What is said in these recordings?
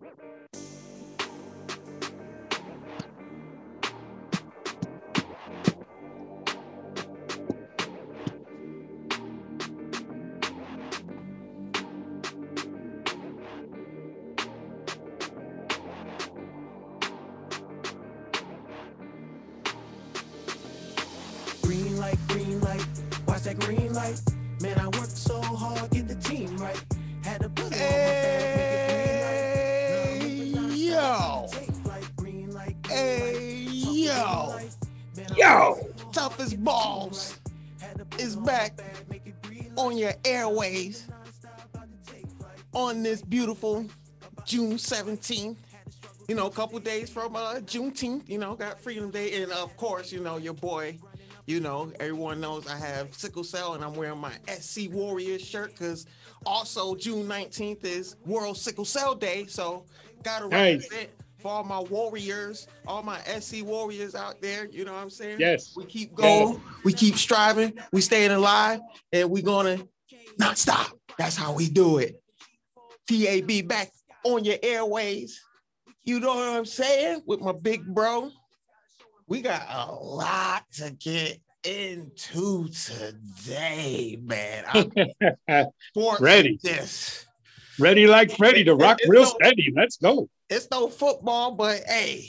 Green light, green light, watch that green light. Man, I worked this beautiful June 17th. You know, a couple days from uh, Juneteenth, you know, got Freedom Day. And of course, you know, your boy, you know, everyone knows I have sickle cell and I'm wearing my SC Warriors shirt because also June 19th is World Sickle Cell Day. So, got to Nice. represent for all my warriors, all my SC Warriors out there. You know what I'm saying? Yes. We keep going, we keep striving, we staying alive, and we gonna not stop. That's how we do it. TAB back on your airways. You know what I'm saying? With my big bro. We got a lot to get into today, man. I'm Ready. This. Ready like Freddy to rock It's real no- steady. Let's go. It's no football, but hey,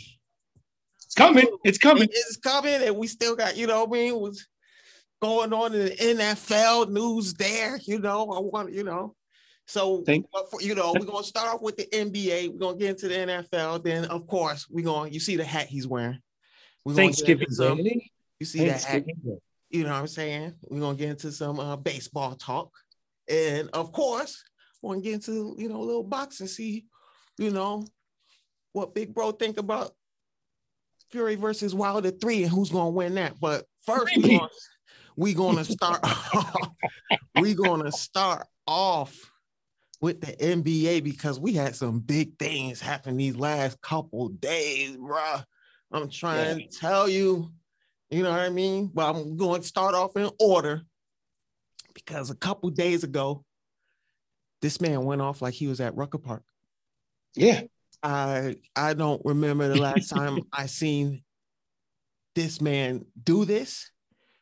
It's coming. It's coming. It's coming, and we still got, you know what I mean, what's going on in the NFL news there, you know. I want, you know. So, Thank- you know, we're gonna start off with the NBA. We're gonna get into the NFL. Then, of course, we're gonna you see the hat he's wearing. We're Thanksgiving some- Day. You see that hat, you know what I'm saying? We're gonna get into some uh, baseball talk. And of course, we're gonna get into, you know, a little boxing, see, you know, what Big Bro think about Fury versus Wilder 3 and who's gonna win that. But first, we're we gonna start we gonna start off with the NBA because we had some big things happen these last couple days, bruh. I'm trying to tell you, you know what I mean? But I'm going to start off in order because a couple days ago, this man went off like he was at Rucker Park. Yeah. I I don't remember the last time I seen this man do this.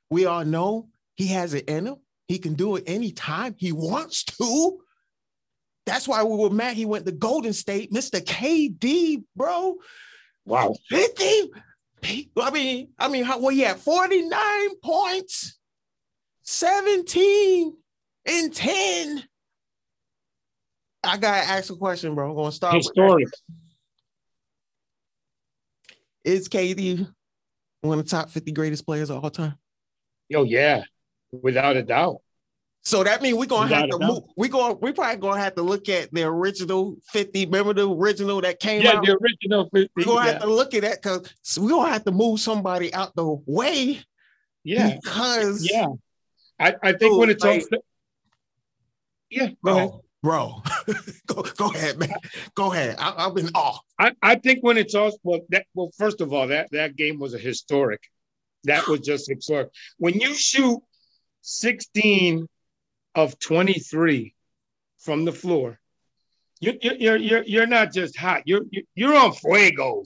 We all know he has it in him. He can do it anytime he wants to. That's why we were mad he went to Golden State, Mr. KD, bro. Wow. 50. I mean, I mean, how well, he had 49 points, 17 and 10. I gotta ask a question, bro. I'm gonna start with Historic. is KD one of the top 50 greatest players of all time? Oh yeah. Without a doubt. So that means we're gonna have to move. We going we probably gonna have to look at the original 50. Remember the original that came out. Yeah, out? the original 50. We're gonna yeah. have to look at that because we're gonna have to move somebody out the way yeah. because Yeah. I, I think when it's all like- said- yeah, go ahead. bro, go, go ahead, man. Go ahead. I, I'm in awe. I, I think when it's all well, that well, first of all, that that game was a historic. That was just historic. When you shoot 16 of 23 from the floor, you, you, you're you're you're not just hot. You're you're- you're on fuego,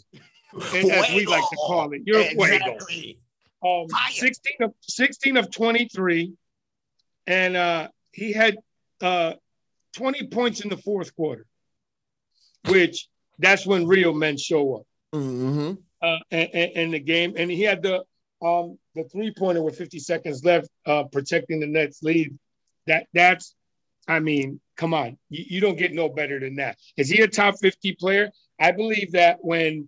as we like to call it. You're fuego. Um, 16 of 16 of 23, and uh, he had uh, 20 points in the fourth quarter, which that's when real men show up Mhm. uh, in, in in the game. And he had the um, the three pointer with 50 seconds left, uh, protecting the Nets lead. That that's, I mean, come on, you, you don't get no better than that. Is he a top 50 player? I believe that when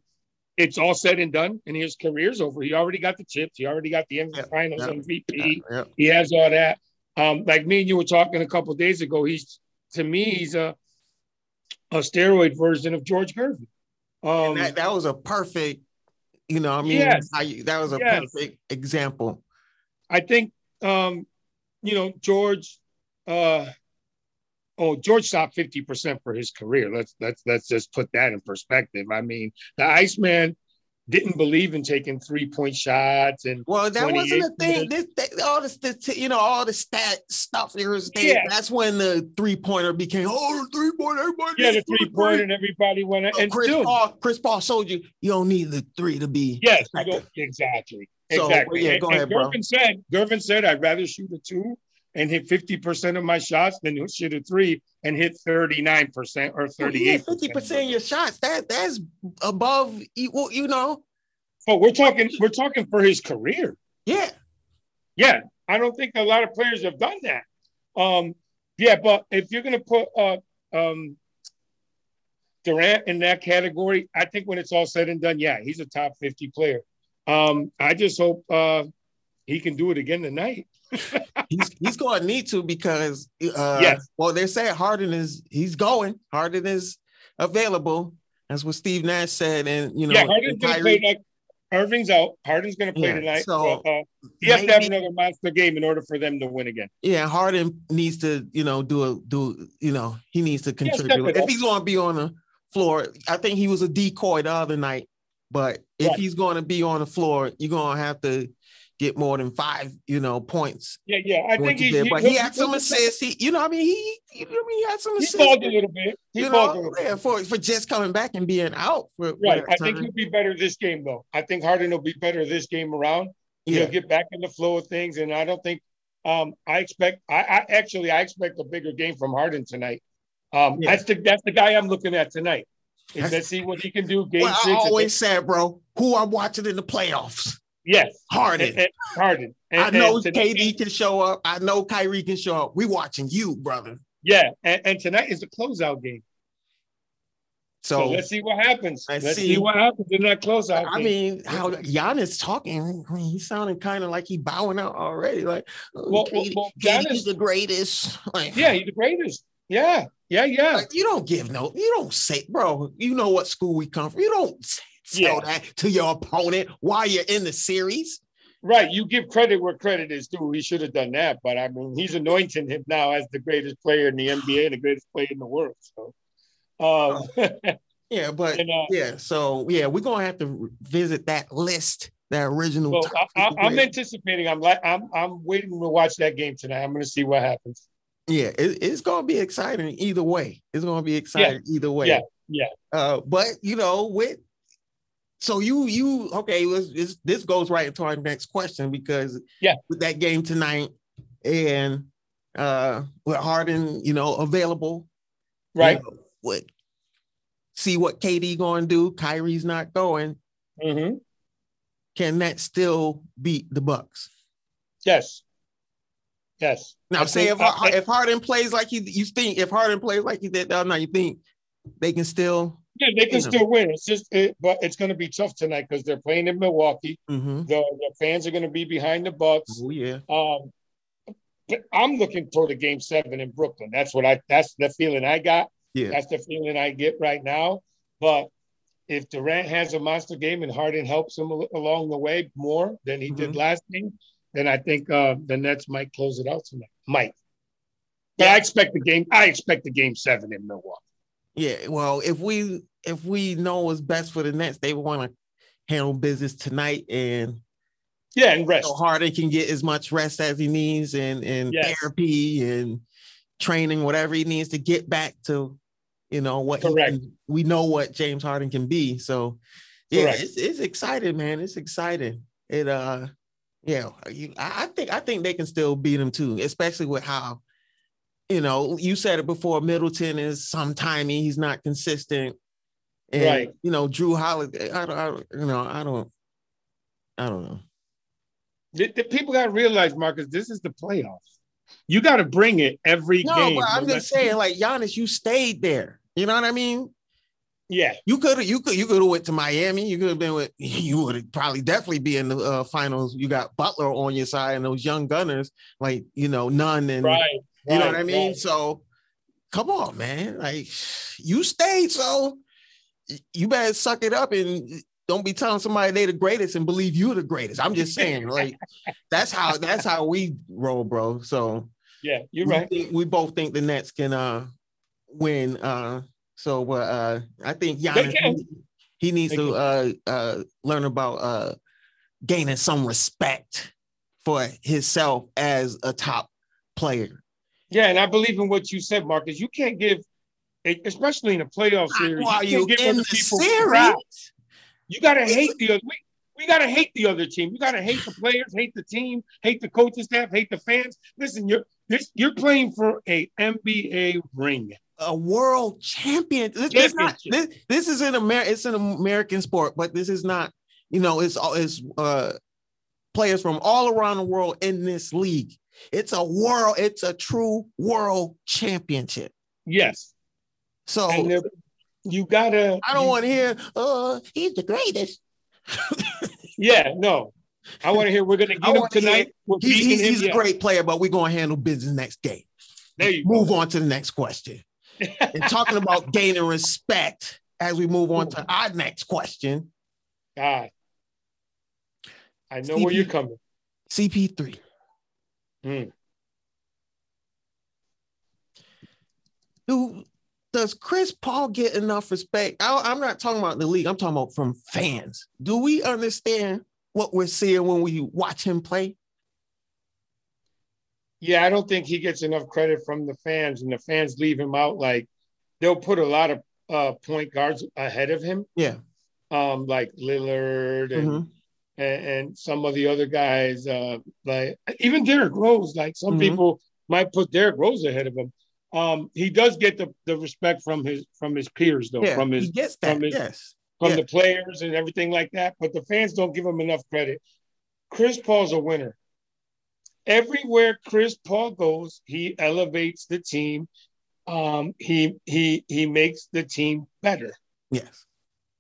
it's all said and done and his career's over, he already got the chips, he already got the Yep, Finals yep, MVP, Yeah. he has all that. Um, like me and you were talking a couple days ago. He's to me, he's a a steroid version of George Gervin. Um, that, that was a perfect, you know, I mean, Yes. you, that was a Yes. perfect example. I think, um, you know, George. Uh, oh, George shot fifty percent for his career. Let's let's let's just put that in perspective. I mean, the Iceman didn't believe in taking three point shots and Well, that wasn't a thing. This, that, all the stat- you know, all the stat stuff. There was they, Yeah. that's when the three pointer became oh three pointer. Everybody yeah, the three point and everybody went So and Chris still, Paul, Chris Paul showed you you don't need the three to be. yes, go- exactly, So, exactly. yeah, and, go and ahead, bro. Gervin said, Gervin said, I'd rather shoot a two and hit fifty percent of my shots than shoot a three and hit thirty nine percent or thirty eight. fifty percent of your shots. That that's above equal. You know, But we're talking, we're talking for his career. yeah. Yeah, I don't think a lot of players have done that. Um, yeah, but if you're gonna put uh, um, Durant in that category, I think when it's all said and done, yeah, he's a top 50 player. Um, I just hope uh, he can do it again tonight. He's he's going to need to because uh, Yes. Well, they say Harden is he's going. Harden is available. That's what Steve Nash said, and you know, yeah, Harden's and gonna play like Irving's out. Harden's gonna play Yeah, tonight. so uh, he has to have another monster game in order for them to win again. Yeah, Harden needs to, you know, do a do, you know, he needs to contribute. it if he's going to be on the floor, I think he was a decoy the other night. But if Right. he's going to be on the floor, you're going to have to get more than five, you know, points. Yeah, yeah. I think he, did. he, but he he'll- had some assists. He, you know, I mean, he, you know, I mean, he had some assists. He balled a little bit. He you know, little bit. yeah, for for just coming back and being out for for Right. that I think he'll be better this game, though. I think Harden will be better this game around. yeah, He'll get back in the flow of things, and I don't think. Um, I expect. I, I actually I expect a bigger game from Harden tonight. Um, Yeah. that's the that's the guy I'm looking at tonight. Is let's see what he can do. Game well, six. I always said, bro, who I'm watching in the playoffs, yes, Harden. and, and Harden. And, I know tonight- KD can show up. I know Kyrie can show up. We watching you, brother. Yeah, and, and tonight is the closeout game. So, So let's see what happens. Let's see. see. what happens in that closeout. I game. mean, how Giannis talking, I mean, he's sounding kind of like he bowing out already. Like, oh, Well, well, KD well, KD's Giannis- the greatest. Like, yeah, he's the greatest. Yeah, yeah, yeah. like, you don't give no, you don't say, bro. You know what school we come from. You don't s- tell Yeah. that to your opponent while you're in the series. Right. You give credit where credit is due. He should have done that. But I mean, he's anointing him now as the greatest player in the NBA and the greatest player in the world. So, um, Yeah, but and, uh, yeah, so yeah, we're gonna have to visit that list, that original. top I, I, 50 I'm players. anticipating. I'm like, I'm, I'm waiting to watch that game tonight. I'm going to see what happens. Yeah, it, it's gonna be exciting either way. It's gonna be exciting either way. yeah, yeah. Uh, but you know, with so you you okay, let's, this goes right into our next question because Yeah. with that game tonight and uh with Harden, you know, available, you Right. know, what see what KD gonna do? Kyrie's not going. Mm-hmm. Can that still beat the Bucks? Yes. Yes. Now, I say think- if I- if Harden plays like he, you think if Harden plays like he did the other night, you think they can still? Yeah, they can still win. It's just, it, but it's going to be tough tonight because they're playing in Milwaukee. Mhm. The, the fans are going to be behind the Bucks. Oh yeah, Um, but I'm looking toward a game seven in Brooklyn. That's what I. That's the feeling I got. yeah. That's the feeling I get right now. But if Durant has a monster game and Harden helps him along the way more than he did Mhm. last game, then I think uh, the Nets might close it out tonight. Might. But I expect the game. I expect the game seven in Milwaukee. Yeah, well, if we if we know what's best for the Nets, they want to handle business tonight, and Yeah, and rest. so Harden can get as much rest as he needs, and and Yes. therapy and training, whatever he needs to get back to, you know what. Correct. we know what James Harden can be, so yeah, Correct. it's it's exciting, man. It's exciting. It uh, yeah, you, I, I think I think they can still beat him too, especially with how. You know, you said it before. Middleton is sometimey. He's not consistent. And, Right. You know, Jrue Holiday. I don't. I, don't- you know, I don't. I don't know. The, the people got to realize, Marcus, this is the playoffs. You got to bring it every No, game. but I'm just saying, like Giannis, you stayed there. You know what I mean? Yeah, You could have. You could. You could have went to Miami. You could have been with. You would have probably definitely be in the uh, finals. You got Butler on your side and those young gunners, like you know, none and right. You know what I mean. right. So, come on, man. Like you stayed, so you better suck it up and don't be telling somebody they're the greatest and believe you're the greatest. I'm just saying, like that's how that's how we roll, bro. So Yeah, you're we right. think- we both think the Nets can uh win. Uh so uh, I think Giannis. He needs Thank to uh uh learn about uh gaining some respect for himself as a top player. Yeah, and I believe in what you said, Marcus. You can't give, especially in a playoff series, While you you in the series. You gotta hate the other. We, we gotta hate the other team. You gotta hate the players, hate the team, hate the coaching staff, hate the fans. Listen, you're this, you're playing for a NBA ring. a world champion. This, this, not, this, this is an Amer- it's an American sport, but this is not, you know, it's all it's uh players from all around the world in this league. It's a world, it's a true world championship. Yes, So you gotta. I don't want to hear, uh, he's the greatest. Yeah, no. I want to hear. We're gonna get him wanna hear- tonight. He's, he's, he's a great player, but we're gonna handle business next game. There you go. Move on to the next question. and talking about gaining respect as we move on to our next question. God, I know where you're coming. CP3. Hmm. Do does Chris Paul get enough respect? I, I'm not talking about the league. I'm talking about from fans. Do we understand what we're seeing when we watch him play? Yeah, I don't think he gets enough credit from the fans, and the fans leave him out. Like they'll put a lot of uh, point guards ahead of him, Yeah. um, like Lillard and, Mhm. And and some of the other guys, uh, like even Derrick Rose. Like some Mhm. people might put Derrick Rose ahead of him. Um, he does get the, the respect from his from his peers, though, Yeah. from his he gets that. from his- yes. from Yeah. the players and everything like that, but the fans don't give him enough credit. Chris Paul's a winner. Everywhere Chris Paul goes, he elevates the team. Um, he he he makes the team better. Yes.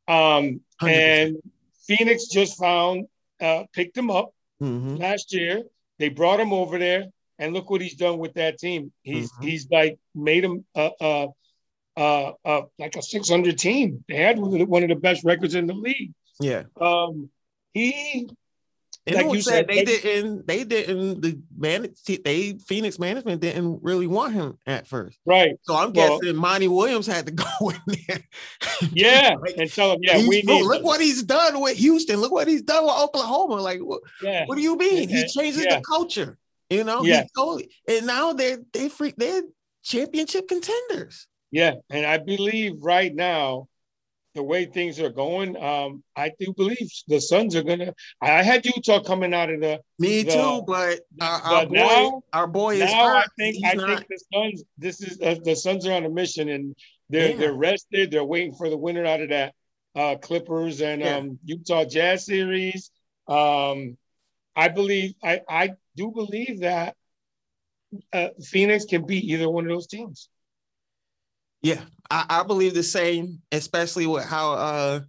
Um, 100%. and Phoenix just found uh, picked him up Mhm. last year. They brought him over there, and look what he's done with that team. He's Mhm. he's like made him uh, uh, uh, uh, like a 600 team. They had one of, the, one of the best records in the league. Yeah. Um, he And Like you said, they they- didn't. They didn't. The man, they Phoenix management didn't really want him at first. right, So I'm Well- guessing Monty Williams had to go in there. yeah, Like, and tell him, yeah, we look, need. look what he's done with Houston. Look what he's done with Oklahoma. Like, what, yeah, what do you mean? He changes yeah. the culture. You know, Yeah. Totally, and now they're they freak they're championship contenders. yeah, and I believe right now, the way things are going, um, I do believe the Suns are gonna. I had Utah coming out of the. Me The- too, but our, our but boy, now- our boy is Now hurt. I think He's I not- think the Suns. This is uh, the Suns are on a mission, and they're Yeah. they're rested. They're waiting for the winner out of that uh, Clippers and Yeah. um, Utah Jazz series. Um, I believe I I do believe that uh, Phoenix can beat either one of those teams. Yeah, I, I believe the same, especially with how uh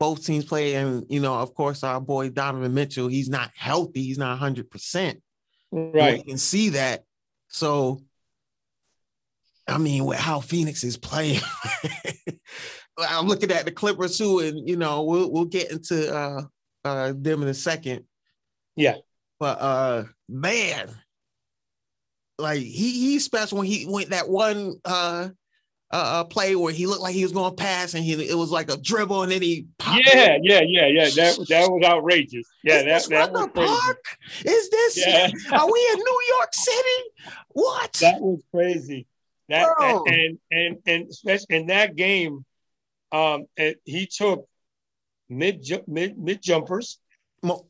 both teams play. And you know, of course, our boy Donovan Mitchell, he's not healthy, he's not 100 percent. Right. You can see that. So I mean, with how Phoenix is playing, I'm looking at the Clippers too, and you know, we'll we'll get into uh uh them in a second. Yeah. But uh man, like he he's special when he went that one uh uh, uh play where he looked like he was going to pass and he it was like a dribble and then he popped Yeah, yeah, yeah, yeah. That that was outrageous. Yeah, Is that this that was crazy. Park? Is this Yeah. are we in New York City? What? That was crazy. That, that and and and especially in that game, um, it, he took mid mid mid jumpers,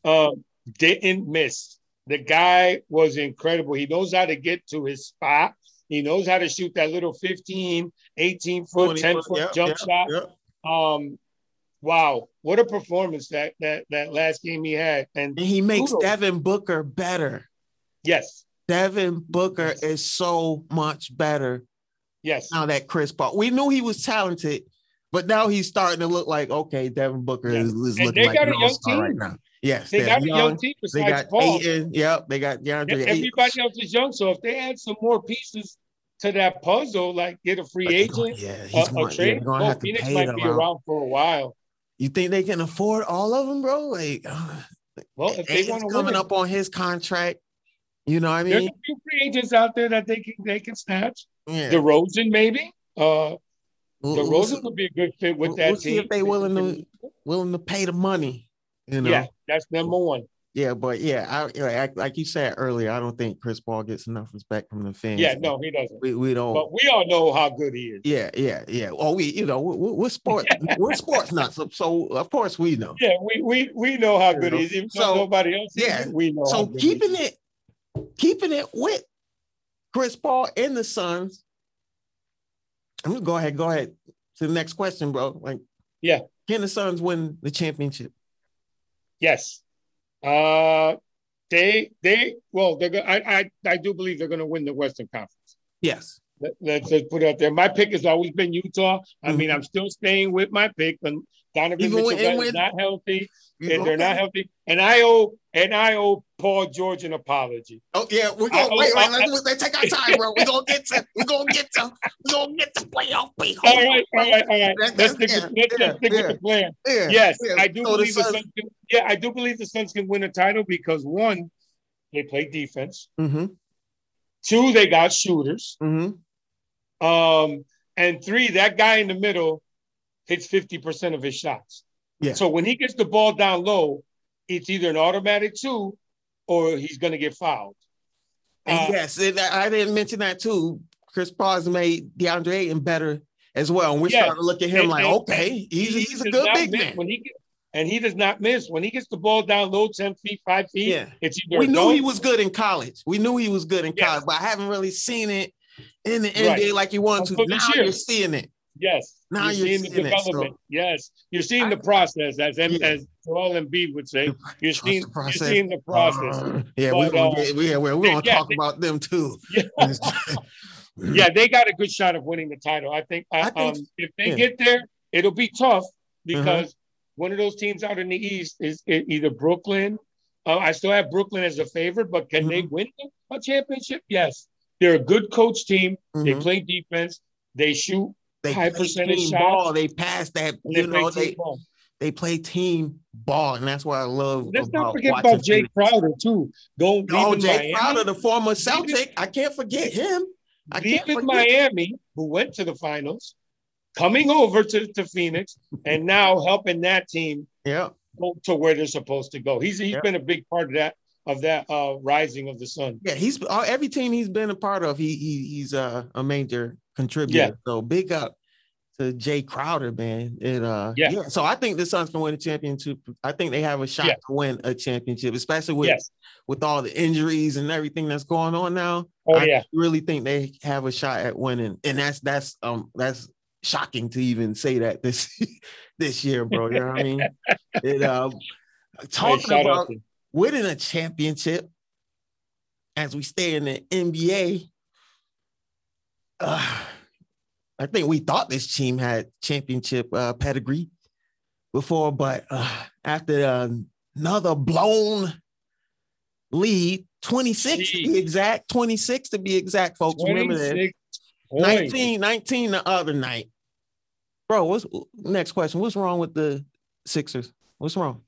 um, didn't miss. The guy was incredible. He knows how to get to his spot. He knows how to shoot that little 15, 18 foot, 10 foot, foot yep, jump yep, shot. yep. Um, wow, what a performance that that that last game he had. And And he makes Kudos. Devin Booker better. yes, Devin Booker Yes. is so much better yes, now that Chris Paul. We knew he was talented, but now he's starting to look like okay, Devin Booker Yeah. is, is looking like an a young all-star right now. Yes, they got a young. young team They got Paul. Ayton. Yep, they got DeAndre. Everybody else is young, so if they add some more pieces to that puzzle, like get a free agent, yeah, he's a going, yeah, trade, gonna oh, have to Phoenix pay might be out. around for a while. You think they can afford all of them, bro? Like, Well, if they want coming win, up on his contract. You know what I mean, there's a few free agents out there that they can they can snatch. Yeah. DeRozan, maybe. Uh, The we'll Rosen would be a good fit with we'll- that we'll see team. if they willing to- willing to pay the money. You know. Yeah, that's number one. Yeah, but yeah, I like, like you said earlier, I don't think Chris Paul gets enough respect from the fans. Yeah, no, he doesn't. we, we don't. But we all know how good he is. yeah, yeah, yeah. Oh, we, you know, we're, we're sport, we're sports nuts, so, so of course we know. Yeah, we we we know how good he is. Even So, nobody else. yeah, it, we know. So is. keeping it, keeping it with Chris Paul and the Suns. I'm gonna go ahead, go ahead to the next question, bro. Like, Yeah. can the Suns win the championship? Yes. Uh, they they well they're I I I do believe they're going to win the Western Conference. Yes. Let, let's just put it out there. My pick has always been Utah. I mean, Mhm. I'm still staying with my pick. And Donovan Mitchell is when- not healthy. And they're not healthy. And I owe and I owe Paul George an apology. Oh yeah, we're gonna wait, wait, I- let's, let's take our time, bro. We're gonna get to we're gonna get to we're gonna get to playoff beat. All right, all right, all right. That- Let's stick, with, let's yeah, stick yeah. with the plan. Yeah, Yes, yeah. I do So believe the Suns- Suns can, yeah, I do believe the Suns can win a title because one, they play defense. Mm-hmm, Two, they got shooters. mm-hmm. Um, and three, that guy in the middle hits 50% of his shots. Yeah. So when he gets the ball down low, it's either an automatic two or he's gonna get fouled. And Uh, yes, and I didn't mention that too. Chris Paul has made DeAndre Ayton better as well. And we're Yes. starting to look at him And- like, and- okay, he's, he he's a good big man. When he get, and he does not miss when he gets the ball down low, 10 feet, five feet. Yeah. It's either We knew he was good in college. We knew he was good in Yes. college, but I haven't really seen it in the Right. NBA like you want to. Now year. you're seeing it. Yes. Now you're, you're seeing the seeing it, so- development. Yes. You're seeing the process, as M- Yeah. as Joel Embiid would say. You're seeing, the you're process. seeing the process. Uh, yeah, we're But, gonna uh, get, yeah, we're, we're gonna yeah, talk they- about them too. Yeah. yeah, they got a good shot of winning the title. I think. I Uh, think- um, if they. Uh-huh. get there, it'll be tough because one of those teams out in the East is either Brooklyn. Uh, I still have Brooklyn as a favorite, but can they Mm-hmm. win a championship? Yes, they're a good coach team. They Mhm. play defense. They shoot. They high percentage shots. ball. They pass that. They You know, they ball. they play team ball, and that's what I love. Let's not forget watching about Jay. Crowder too. Don't Oh, leave Jay Miami. Crowder, the former Celtic. I can't forget him. I can't leaving forget. Miami, who went to the finals, coming over to, to Phoenix, and now helping that team Yeah, go to where they're supposed to go. He's he's Yeah. been a big part of that of that uh, rising of the sun. yeah. He's uh, every team he's been a part of. He, he he's uh, a major contributor. Yeah. So big up to Jay Crowder, man. It uh, Yeah. yeah. So I think the Suns can win a championship. I think they have a shot Yeah. to win a championship, especially with Yes. with all the injuries and everything that's going on now. Oh I yeah. really think they have a shot at winning, and that's that's um that's shocking to even say that this this year, bro. You know what I mean? It Hey, talking out about winning a championship as we stay in the NBA. Uh, I think we thought this team had championship uh, pedigree before, but uh, after uh, another blown lead, 26 to be exact, 26 to be exact, folks. Remember that. 26 19, 19 the other night. Bro, what's next question? What's wrong with the Sixers? What's wrong?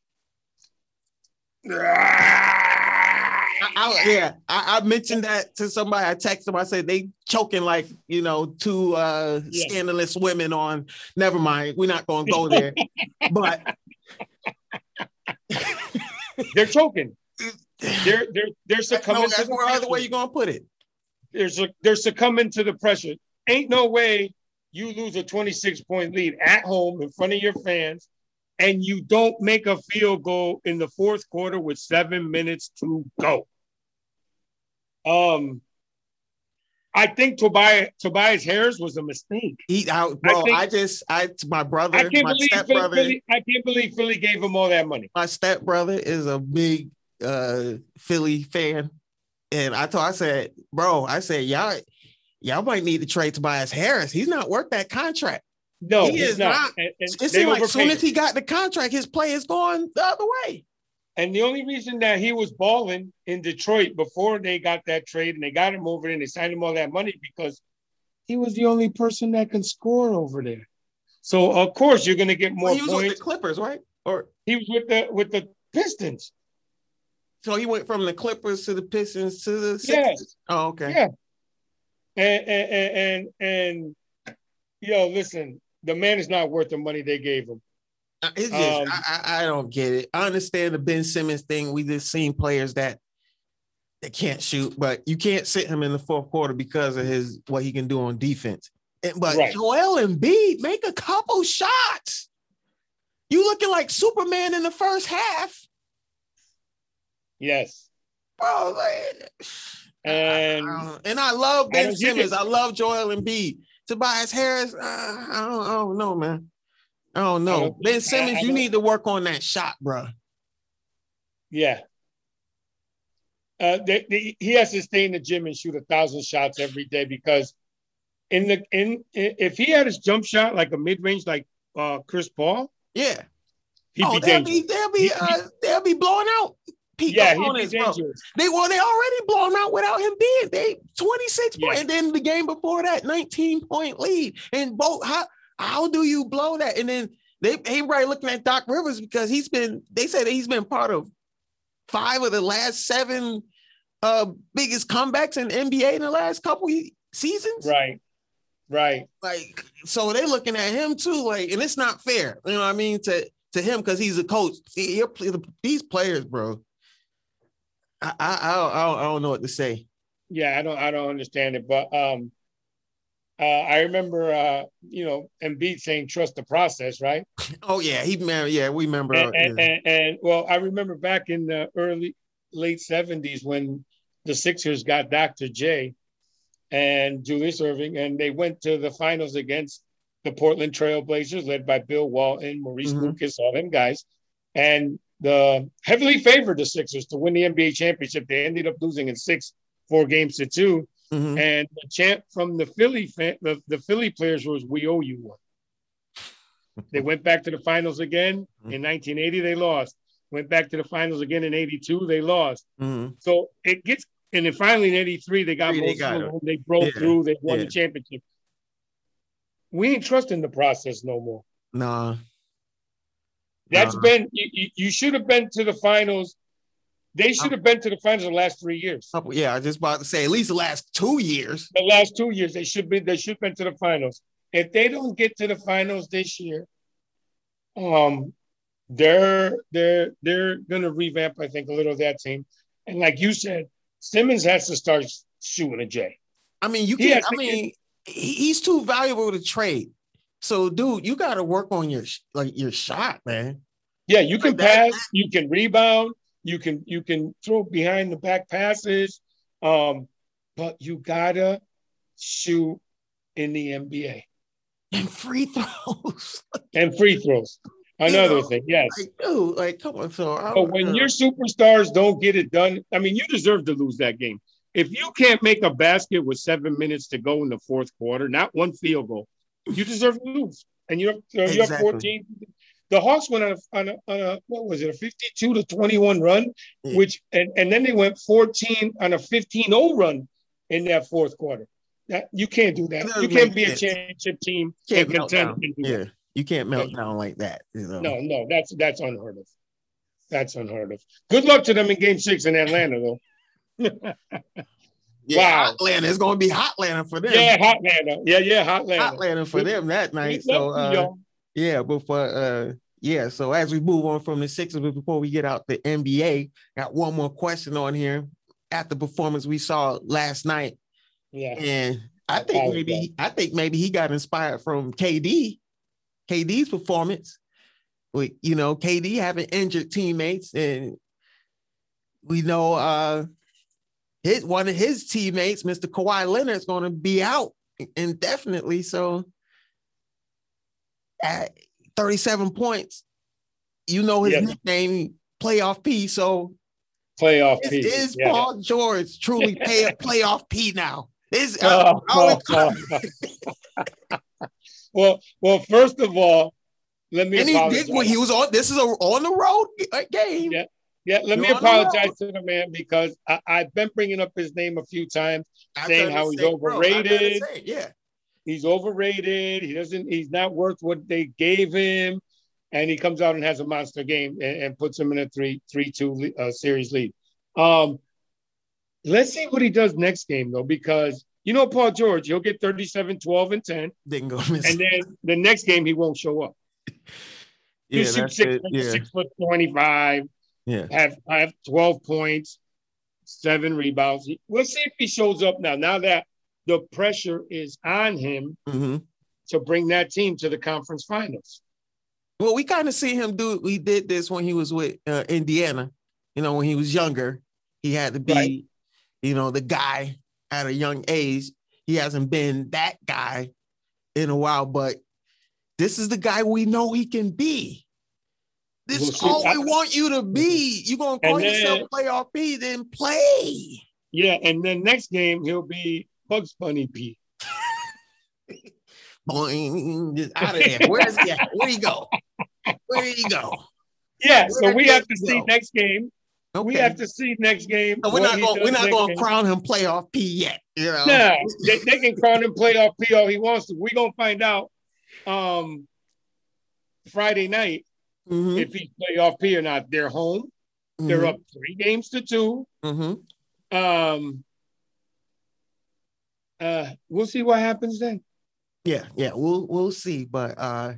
I, I- yeah, I, I mentioned that to somebody. I texted them. I said they choking like you know two uh, Yeah. scandalous women on. Never mind, we're not going to go there. but They're choking. They're they're they're that's, no, succumbing to that's the where other way pressure. you going to put it. They're, su- they're succumbing to the pressure. Ain't no way you lose a 26 point lead at home in front of your fans and you don't make a field goal in the fourth quarter with seven minutes to go. Um, I think Tobias Tobias Harris was a mistake. He out, I bro. I, think- just, I my brother, I can't my believe Philly, Philly- I can't believe Philly gave him all that money. my step brother is a big uh Philly fan. And I told I said, bro, I said, y'all, y'all might need to trade Tobias Harris. He's not worth that contract. No, He is not. not. And, and It seemed like as soon as he got the contract, his play is going the other way. And the only reason that he was balling in Detroit before they got that trade and they got him over and they signed him all that money because he was the only person that can score over there. So of course you're gonna get more Well, he was with the Clippers, right? Or he was with the with the Pistons. so he went from the Clippers to the Pistons to the Sixers. Yes. Oh, okay. Yeah. And and and and, and yo, listen, the man is not worth the money they gave him. Uh, It's just Um, I, I I don't get it. I understand the Ben Simmons thing. We just seen players that that can't shoot, but you can't sit him in the fourth quarter because of his what he can do on defense. And, but Right. Joel Embiid make a couple shots. You looking like Superman in the first half, Yes. bro. like, And I don't- and I love Ben Simmons. it. I love Joel Embiid. Tobias Harris, uh, I don't, I don't know, man. I don't know. don't- ben Simmons, I you need to work on that shot, bro. yeah. Uh, they, they- he has to stay in the gym and shoot a thousand shots every day because in the in if he had his jump shot like a mid range like uh Chris Paul, Yeah. he'd oh, be they'll dangerous. be they'll be uh, they'll be blowing out peak yeah, opponents, bro. They well, they already blown out without him being they 26 Yeah. point, and then the game before that, 19 point lead. And both how how do you blow that? And then they he right looking at Doc Rivers because he's been they say that he's been part of five of the last seven uh biggest comebacks in NBA in the last couple seasons. Right. Right. Like so they looking at him too, like, and it's not fair, you know what I mean, to to him because he's a coach. See, he'll these players, bro. I I I don't, I don't, know what to say. Yeah, I don't I don't understand it, but um uh, I remember uh, you know, Embiid saying trust the process, right? Oh yeah, he man, yeah, we remember. and, and, yeah. and, and well, I remember back in the early late seventies when the Sixers got Dr. J and Julius Erving, and they went to the finals against the Portland Trailblazers, led by Bill Walton, Maurice Mhm. Lucas, all them guys, and the heavily favored the Sixers to win the NBA championship. They ended up losing in six, four games to two. Mhm. And the chant from the Philly fan, the, the Philly players was "We owe you one." They went back to the finals again in 1980. They lost. Went back to the finals again in '82. They lost. Mhm. So it gets, and then finally in '83 they got they most of them. They broke Yeah, through. They won yeah. the championship. We ain't trusting the process no more. Nah, That's Uh-huh. been you, you, should have been to the finals. They should have been to the finals the last three years. yeah, I was just about to say at least the last two years. the last two years they should be they should have been to the finals. If they don't get to the finals this year, um, they're they're they're gonna revamp, I think, a little of that team. And like you said, Simmons has to start shooting a J. I mean, you can't. I mean, he's too valuable to trade. So, dude, you got to work on your like your shot, man. Yeah, you can Like that- pass, you can rebound, you can you can throw behind the back passes, um, but you gotta shoot in the NBA And free throws. and free throws. Another know, thing, yes. like, dude, like, come on. So, I, But when your superstars don't get it done, I mean, you deserve to lose that game. If you can't make a basket with seven minutes to go in the fourth quarter, not one field goal, you deserve to lose. And you're you're Exactly. 14. The Hawks went on a, on a, on a what was it, a 52 to 21 run, Yeah. which and, and then they went 14 on a 15-0 run in that fourth quarter. That you can't do that. You can't be a championship team can't and melt contend down. and Yeah, that. you can't melt down like that. You know? No, no, that's that's unheard of. That's unheard of. Good luck to them in Game Six in Atlanta, though. Yeah, Wow. Atlanta. It's going to be Hotlanta for them. Yeah, Hotlanta. Yeah, yeah, Hotlanta. Hotlanta for them that night. So, uh. Yeah, but for uh yeah, so as we move on from the Sixers, but before we get out the NBA, got one more question on here. At the performance we saw last night, yeah, and I think maybe I think maybe he got inspired from KD, KD's performance. With you know, KD having injured teammates, and we know uh his one of his teammates, Mr. Kawhi Leonard, is going to be out indefinitely. So at 37 points, you know his Yes. nickname, playoff P. So playoff is, piece. is yeah. Paul George truly pay a playoff P now? Is uh, Oh, oh, oh, oh. well, well, first of all, let me and he did when he was on. This is a on the road uh, game. Yeah, Yeah, let me You're on apologize to the man because I, I've been bringing up his name a few times. I've saying how he's same, bro. I've done the overrated. Yeah, He's overrated. He doesn't. He's not worth what they gave him, and he comes out and has a monster game and, and puts him in a three three two uh, series lead. Um, let's see what he does next game though, because You know, Paul George, he'll get 37, 12, and 10. Didn't go miss. And then the next game, he won't show up. yeah, shoot six, yeah, six foot 25, yeah. have, have 12 points, seven rebounds. We'll see if he shows up now. Now that the pressure is on him hmm to bring that team to the conference finals. Well, we kind of see him do. We did this when he was with uh, Indiana. You know, when he was younger, he had to be, Right. you know, the guy at a young age. He hasn't been that guy in a while, but this is the guy we know he can be. This We'll see. all I- we want you to be. You're gonna call And yourself playoff P, then play. Yeah, and then next game he'll be Bugs Bunny P. Boing, just out of there. Where's he at? Where he go? Where he go? Yeah, so we have to he see next game. We have to see next game. So we're not going. We're not going to crown him playoff P yet. You know. No, they, they can crown him playoff P all he wants to. We're gonna find out um Friday night Mhm, if he's playoff P or not. They're home. They're mhm, up three games to two. mhm. Um uh we'll see what happens then. Yeah, yeah. We'll we'll see, but uh,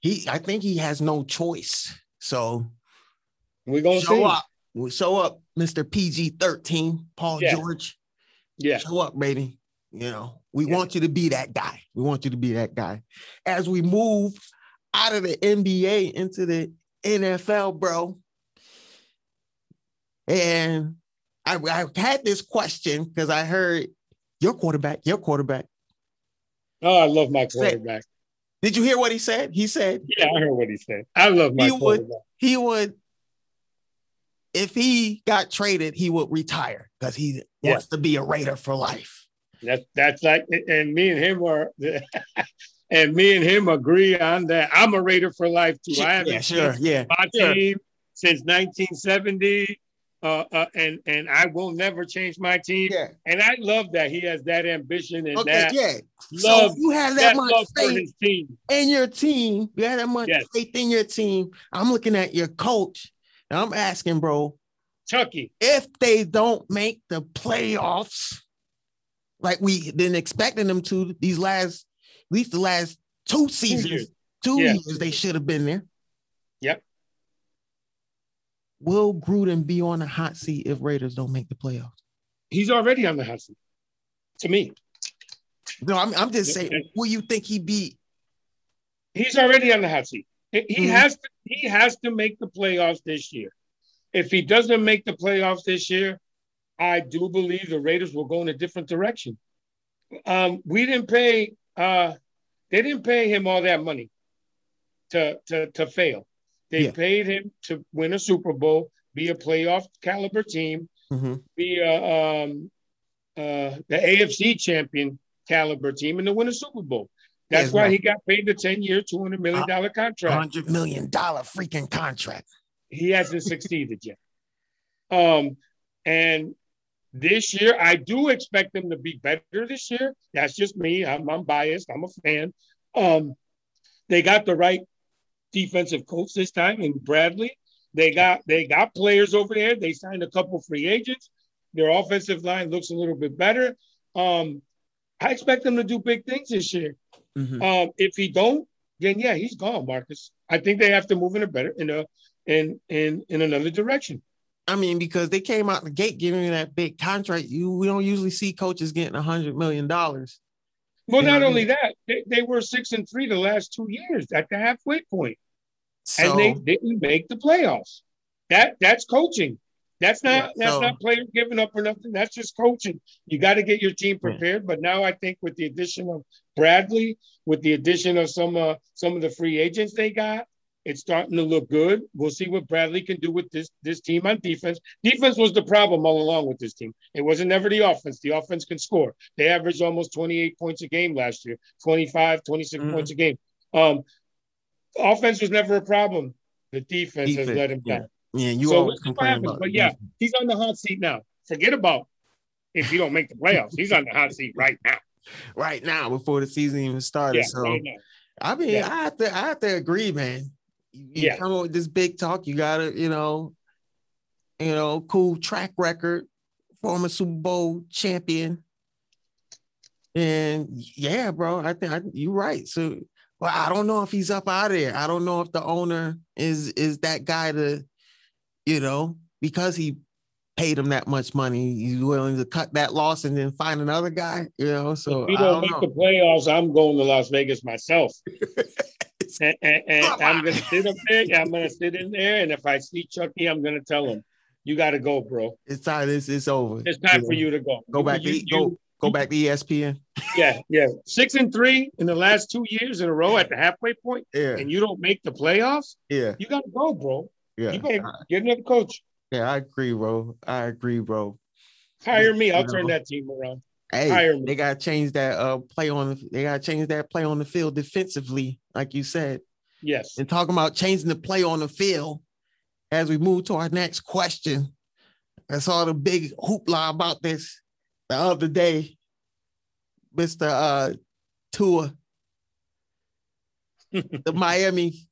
he. I think he has no choice. So We're gonna show see. up. We'll show up, Mister PG thirteen, Paul Yeah. George. Yeah. Show up, baby. You know, we Yeah. want you to be that guy. We want you to be that guy. As we move out of the NBA into the NFL, bro. And I, I had this question because I heard your quarterback, your quarterback. Oh, I love my quarterback. Did you hear what he said? He said Yeah, I heard what he said. I love my He would- quarterback. he would, if he got traded, he would retire because he Yeah. wants to be a Raider for life. That's that's like, and me and him are, and me and him agree on that. I'm a Raider for life too. I haven't yeah, sure, yeah. my Sure. team since 1970, uh, uh, and and I will never change my team. Yeah. And I love that he has that ambition and Okay, that yeah. love, so you have that, that much faith his team. in your team. You have that much Yes. faith in your team. I'm looking at your coach. And I'm asking, bro, Chucky, if they don't make the playoffs, like we been expecting them to these last, least the last two seasons, years. two Yeah. years, they should have been there. Yep. Will Gruden be on the hot seat if Raiders don't make the playoffs? he's already on the hot seat. To me, No, I'm, I'm just saying, will you think he be? he's already on the hot seat. He Mhm. has to he has to make the playoffs this year. If he doesn't make the playoffs this year, I do believe the Raiders will go in a different direction. Um, we didn't pay uh they didn't pay him all that money to to to fail. They Yeah. paid him to win a Super Bowl, be a playoff caliber team, Mhm. be a um uh the AFC champion caliber team and to win a Super Bowl. That's why he got paid the 10 year, $200 million contract. Hundred million dollar freaking contract. He hasn't succeeded yet. Um, and this year, I do expect them to be better this year. That's just me. I'm, I'm biased. I'm a fan. Um, they got the right defensive coach this time in Bradley. They got they got players over there. They signed a couple free agents. Their offensive line looks a little bit better. Um, I expect them to do big things this year. Mhm. Um, if he don't, then yeah, he's gone, Marcus. I think they have to move in a better in a in in in another direction. I mean, because they came out the gate giving you that big contract. You we don't usually see coaches getting a hundred million dollars. Well, You not what I only that, they, they were six and three the last two years at the halfway point, So and they didn't make the playoffs. That that's coaching. That's not Yeah, that's so- not players giving up or nothing. That's just coaching. You got to get your team prepared. But now I think with the addition of Bradley, with the addition of some uh, some of the free agents they got, it's starting to look good. We'll see what Bradley can do with this this team on defense. Defense was the problem all along with this team. It wasn't never the offense. The offense can score. They averaged almost 28 points a game last year, 25, 26 Mhm. points a game. Um, offense was never a problem. The defense, has let him down. yeah, you So always we'll see what complain happens, about. but yeah. He's on the hot seat now. Forget about if you don't make the playoffs. He's on the hot seat right now. right now before the season even started. Yeah, so right. I mean, Yeah. I have to I have to agree, man. You, you Yeah. come up with this big talk, you gotta, you know, you know, cool track record, former Super Bowl champion. And yeah, bro, I think I, you're right. So, well, I don't know if he's up out of there. I don't know if the owner is is that guy to, you know, because he paid him that much money, he's willing to cut that loss and then find another guy. You know, so If we don't don't make know. the playoffs, I'm going to Las Vegas myself. and, and, and I'm gonna sit up there. I'm gonna sit in there, and if I see Chucky, I'm gonna tell him, "You got to go, bro. It's time. It's, it's over. It's time for you to go. Go back to You- go go back to ESPN. Yeah, yeah. Six and three in the last two years in a row at the halfway point, Yeah, and you don't make the playoffs. yeah, You got to go, bro. yeah. You better get another coach. Yeah, I agree, bro. I agree, bro. Hire me. I'll turn that team around. Hey, they gotta change that uh play on. the- They gotta change that play on the field defensively, like you said. Yes. And talking about changing the play on the field as we move to our next question. I saw the big hoopla about this the other day. Mr. Uh Tua, the Miami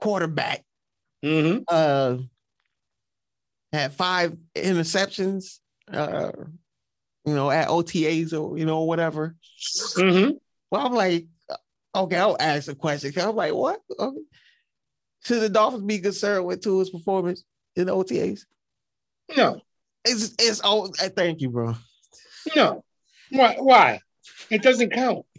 quarterback, hmm uh had five interceptions, uh, you know, at OTAs or you know, whatever. hmm Well, I'm like, okay, I'll ask a question. I'm like, what? Okay. Should the Dolphins be concerned with Tua's performance in the OTAs? No, It's it's oh uh, thank you, bro. no. Why? Why? It doesn't count.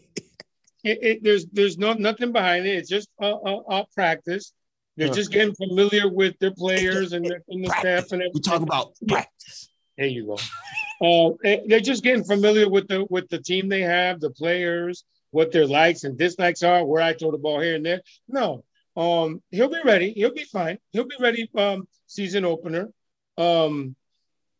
It, it, there's there's no nothing behind it. It's just uh, uh, uh, practice. They're Yeah. just getting familiar with their players and, their, and the staff and everything. We talk about practice. There you go. Uh, they- they're just getting familiar with the with the team they have, the players, what their likes and dislikes are, where I throw the ball here and there. No, um, he'll be ready. He'll be fine. He'll be ready. Um, season opener. Um,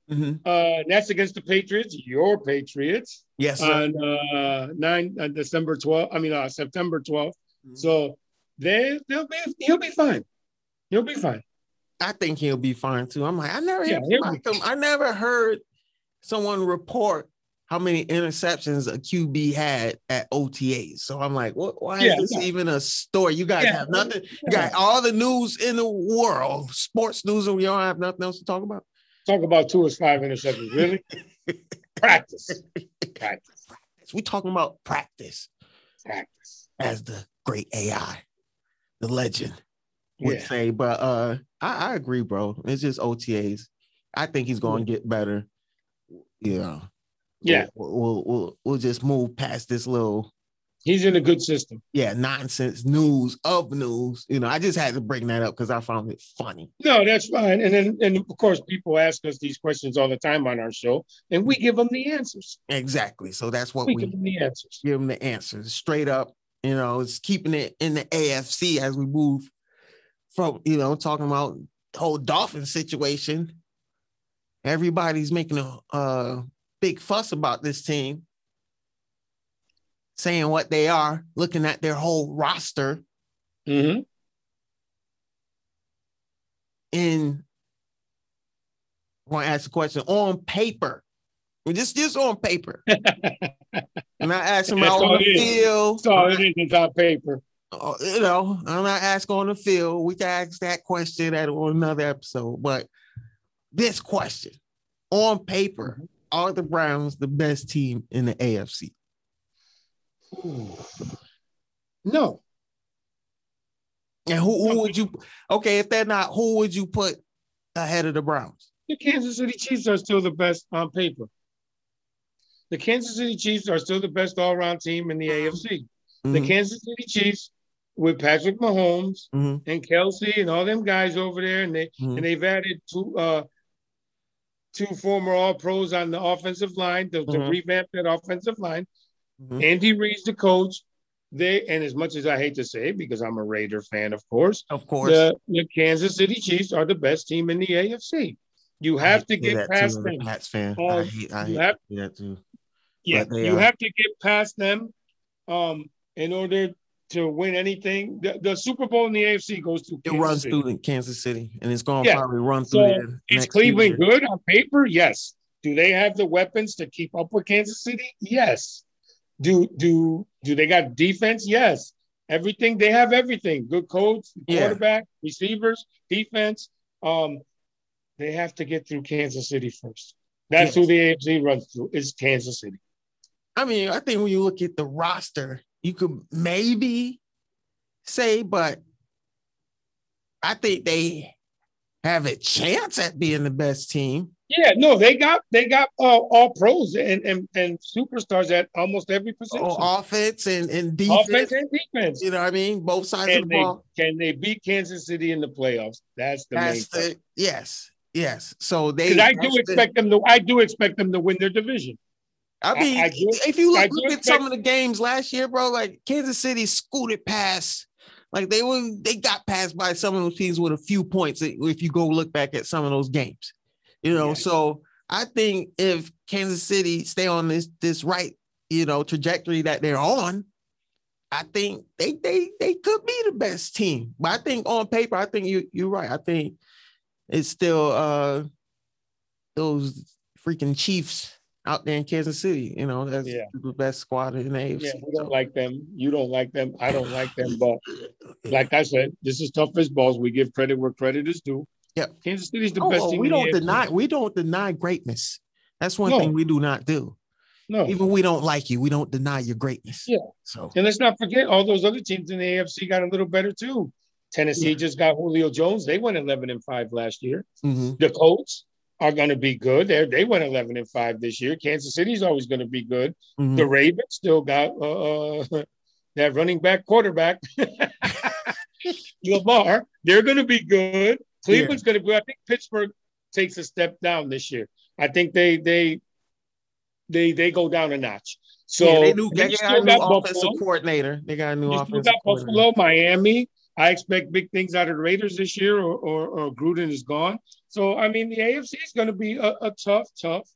Mhm. uh, that's against the Patriots, your Patriots, Yes, sir. on uh nine uh, December 12th. I mean uh, September 12th. Mm-hmm. So they they'll be he'll be fine. He'll be fine. I think he'll be fine too. I'm like, I never, Yeah, I never heard someone report how many interceptions a QB had at OTAs. So I'm like, what? Why Yeah, is this yeah. even a story? You guys have nothing. You got all the news in the world, sports news, and we don't have nothing else to talk about. Talk about two or five interceptions. Really? Practice. Practice. We talking about practice Practice. as the great AI, the legend would Yeah. say. But uh, I, I agree, bro. It's just OTAs. I think he's going to get better. Yeah. Yeah. We'll, we'll we'll we'll just move past this little He's in a good system. yeah nonsense news of news. You know, I just had to bring that up because I found it funny. No, that's fine. And then, and of course, people ask us these questions all the time on our show, and we give them the answers. Exactly. So that's what We we give them the answers. give them the answers straight up. You know, it's keeping it in the AFC as we move from, you know, talking about the whole Dolphin situation. Everybody's making a uh, big fuss about this team, saying what they are, looking at their whole roster Mm-hmm. in. I want to ask a question on paper. Just, just on paper. And I asking him about all on the field. That's all it is. It's on paper. Uh, you know, I'm not asking on the field. We can ask that question at on another episode. But this question on paper, are the Browns the best team in the AFC? No. And who, who would you okay if they're not, who would you put ahead of the Browns? The Kansas City Chiefs are still the best on paper. The Kansas City Chiefs are still the best all-around team in the AFC. The Mhm, Kansas City Chiefs with Patrick Mahomes mhm, and Kelce and all them guys over there, and they mhm. and they've added two uh two former all pros on the offensive line to, to Mhm. revamp that offensive line. Mhm. Andy Reid's the coach. They and as much as I hate to say it, because I'm a Raider fan, of course, Of course. the, the Kansas City Chiefs are the best team in the AFC. You have to get past too, them. Pats fan. I Um, hate, I hate have- that too. Yeah, you are. have to get past them um, in order to win anything. The, the Super Bowl in the AFC goes to It Kansas runs City. through Kansas City, and it's going to Yeah. probably run through So, there. Is Cleveland years. good on paper? Yes. Do they have the weapons to keep up with Kansas City? Yes. Do do do they got defense? Yes. Everything they have everything. Good coach, Yeah. quarterback, receivers, defense. Um, they have to get through Kansas City first. That's Yes. who the AFC runs through is Kansas City. I mean, I think when you look at the roster, you could maybe say, but I think they have a chance at being the best team. Yeah, no, they got they got uh, all pros and, and and superstars at almost every position. Oh, offense and, and defense. Offense and defense. You know what I mean? Both sides Can of the they, ball. can they beat Kansas City in the playoffs? That's the main That's question. the yes, yes. So they I do that's the- expect them to. I do expect them to win their division. I mean, I do- if you look, look at some of the games last year, bro, like Kansas City scooted past, like they were they got passed by some of those teams with a few points. If you go look back at some of those games, you know. Yeah. So I think if Kansas City stay on this this right, you know, trajectory that they're on, I think they they they could be the best team. But I think on paper, I think you you're right. I think it's still uh those freaking Chiefs out there in Kansas City. You know, that's Yeah. the best squad in the AFC. Yeah, we don't So- like them. You don't like them. I don't like them. But like I said, this is tough as balls. We give credit where credit is due. Yep. Kansas City's the Oh, best oh, team. we don't AFC. deny we don't deny greatness. That's one No. thing we do not do. No. Even we don't like you, we don't deny your greatness. Yeah. So And let's not forget all those other teams in the AFC got a little better too. Tennessee Yeah. just got Julio Jones. They went 11 and 5 last year. mhm. The Colts are going to be good. They they went 11 and 5 this year. Kansas City's always going to be good. Mhm. The Ravens still got uh, uh, that running back quarterback, Lamar. They're going to be good. Cleveland's going to be. I think Pittsburgh takes a step down this year. I think they they they they go down a notch. So yeah, they, do, they you got a new got offensive Buffalo. coordinator. They got a new still offensive got coordinator. Buffalo, Miami. I expect big things out of the Raiders this year, or, or, or Gruden is gone. So I mean, the AFC is going to be a, a tough, tough,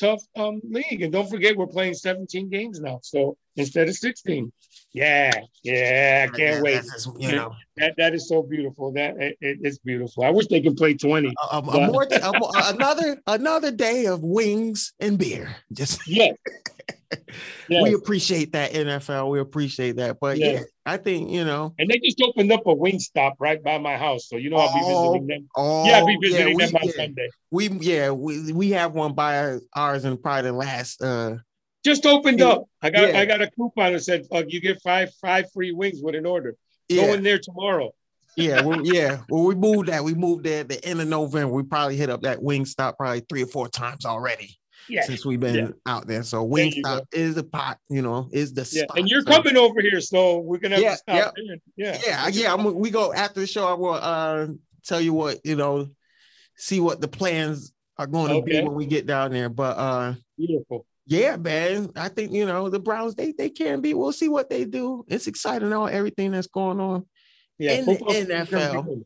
tough um league. And don't forget, we're playing 17 games now, so instead of 16. Yeah, yeah, I can't wait. You know, That that is so beautiful. That it, it- it's beautiful. I wish they could play 20. a, a- more a another another day of wings and beer. Just Yes. yes. we appreciate that NFL. We appreciate that. But Yeah. yeah, I think you know. and they just opened up a Wingstop right by my house, so you know I'll be Oh, visiting them. Oh, Yeah, I'll be visiting we, them on yeah. Sunday. we yeah we, we have one by ours and probably the last uh Just opened Yeah. up. I got Yeah. I got a coupon that said uh, you get five five free wings with an order. Go in there tomorrow. yeah well, yeah well we moved that we moved there at the end of November we probably hit up that Wingstop probably three or four times already Yeah. since we've been Yeah. out there so wing you stop is the pot you know is the Yeah. spot And you're So, coming over here, so we're gonna have Yeah, to stop yeah. Yeah. yeah yeah I'm, we go after the show I will uh tell you what you know see what the plans are going to be when we get down there but uh Beautiful. Yeah, man. I think you know the Browns. They they can be. We'll see what they do. It's exciting all everything that's going on Yeah. In the football season's gonna be NFL.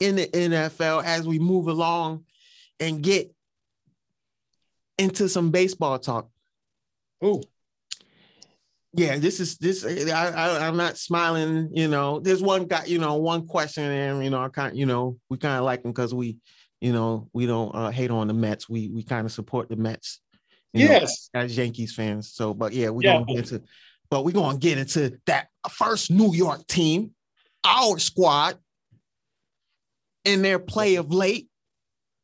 in the NFL as we move along and get into some baseball talk. Oh, Yeah, this is this. I, I I'm not smiling. You know, there's one guy. You know, one question, and you know, I kind. You know, we kind of like him because we, you know, we don't uh, hate on the Mets. We we kind of support the Mets. You know, Yes. as Yankees fans. So, but yeah, we're Yeah. gonna get into, but we're gonna get into that first New York team, our squad, in their play of late.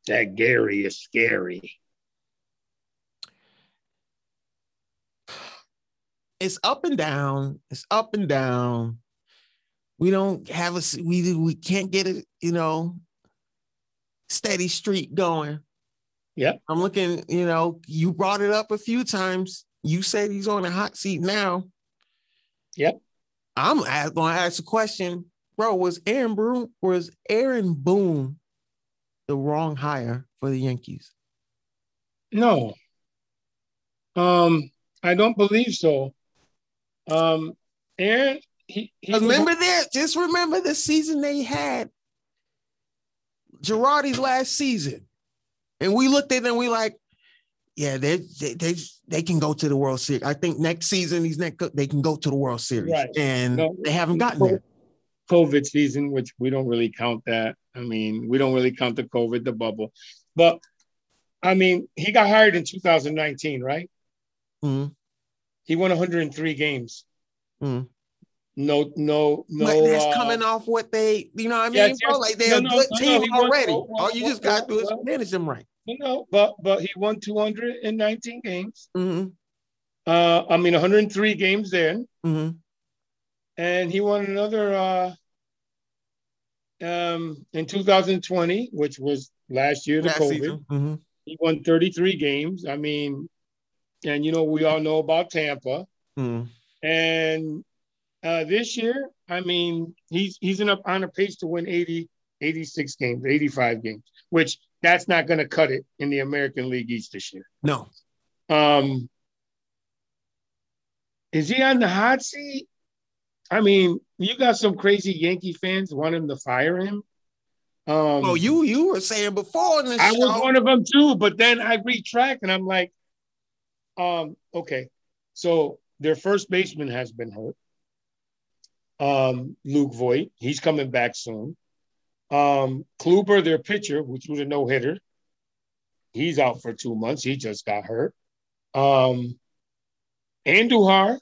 That Gary is scary. It's up and down. It's up and down. We don't have a we we can't get it, you know, steady streak going. Yep. I'm looking, you know, you brought it up a few times. You said he's on a hot seat now. Yep. I'm going to ask a question, bro. Was Aaron Boone was Aaron Boone the wrong hire for the Yankees? No. Um, I don't believe so. Um, Aaron, he, he was- remember that. Just remember the season they had. Girardi's last season, and we looked at them. And we like, yeah, they they they, they can go to the World Series. I think next season, these next they can go to the World Series, Right. and No, they haven't gotten there. COVID season, which we don't really count that. I mean, we don't really count the COVID, the bubble. But I mean, he got hired in 2019, right? Mhm. He won 103 games. Mhm. No, no, no. but that's uh, coming off what they, you know what I mean, Yes, bro? Like they're No, a good no, team no, won- already. well, All you just got to do is manage them right. No, but but he won 219 games. Mhm. Uh, I mean, 103 games then, hmm and he won another uh, um, in 2020, which was last year, the Last COVID. Mhm. He won 33 games. I mean, and you know, we all know about Tampa. Mhm. And uh, this year, I mean, he's he's a, on a pace to win 80, 86 games, 85 games, which that's not going to cut it in the American League East this year. No. Um, is he on the hot seat? I mean, you got some crazy Yankee fans want him to fire him. Um, Oh, you you were saying before in the I show. was one of them too, but then I retract and I'm like, um, okay, so their first baseman has been hurt. Um, Luke Voit, he's coming back soon. Um, Kluber, their pitcher, which was a no hitter, he's out for two months. He just got hurt. Um, Andujar.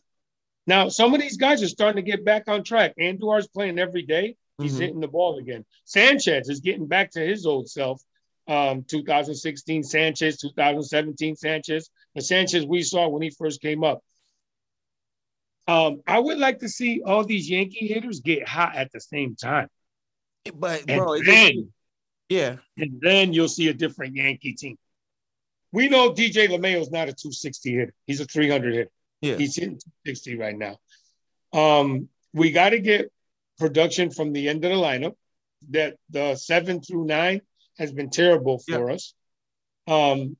Now, some of these guys are starting to get back on track. Andujar's playing every day. He's Mhm. hitting the ball again. Sanchez is getting back to his old self. Um, 2016 Sanchez, 2017 Sanchez, the Sanchez we saw when he first came up. Um, I would like to see all these Yankee hitters get hot at the same time. But And bro, then, yeah, and then you'll see a different Yankee team. We know DJ LeMahieu's not a 260 hitter. He's a 300 hitter. yeah. He's hitting 260 right now. Um, we got to get production from the end of the lineup. That the seven through nine has been terrible for us. Um,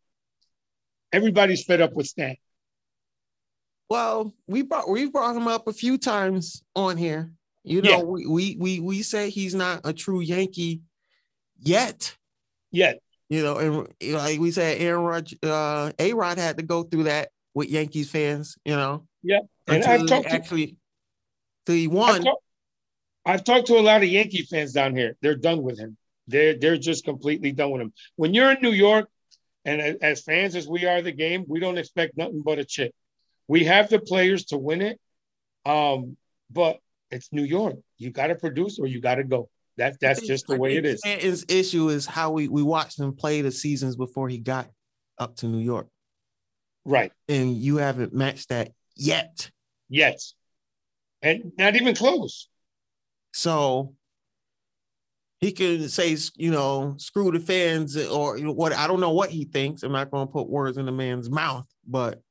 everybody's fed up with Stan. Well, we brought we've brought him up a few times on here. You know, Yeah. we, we we we say he's not a true Yankee yet. Yet, You know, and like we said, Aaron Rod, uh, A Rod had to go through that with Yankees fans. You know, Yeah, and I've talked to- actually, till he I've, talk- I've talked to a lot of Yankee fans down here. They're done with him. They're they're just completely done with him. When you're in New York, and as fans as we are the game, we don't expect nothing but a chip. We have the players to win it, um, but it's New York. You got to produce or you got to go. That that's just the way it is. His issue is how we we watched him play the seasons before he got up to New York, Right. and you haven't matched that yet. Yes. And not even close. So he can say, you know, screw the fans or you know, what. I don't know what he thinks. I'm not going to put words in the man's mouth, but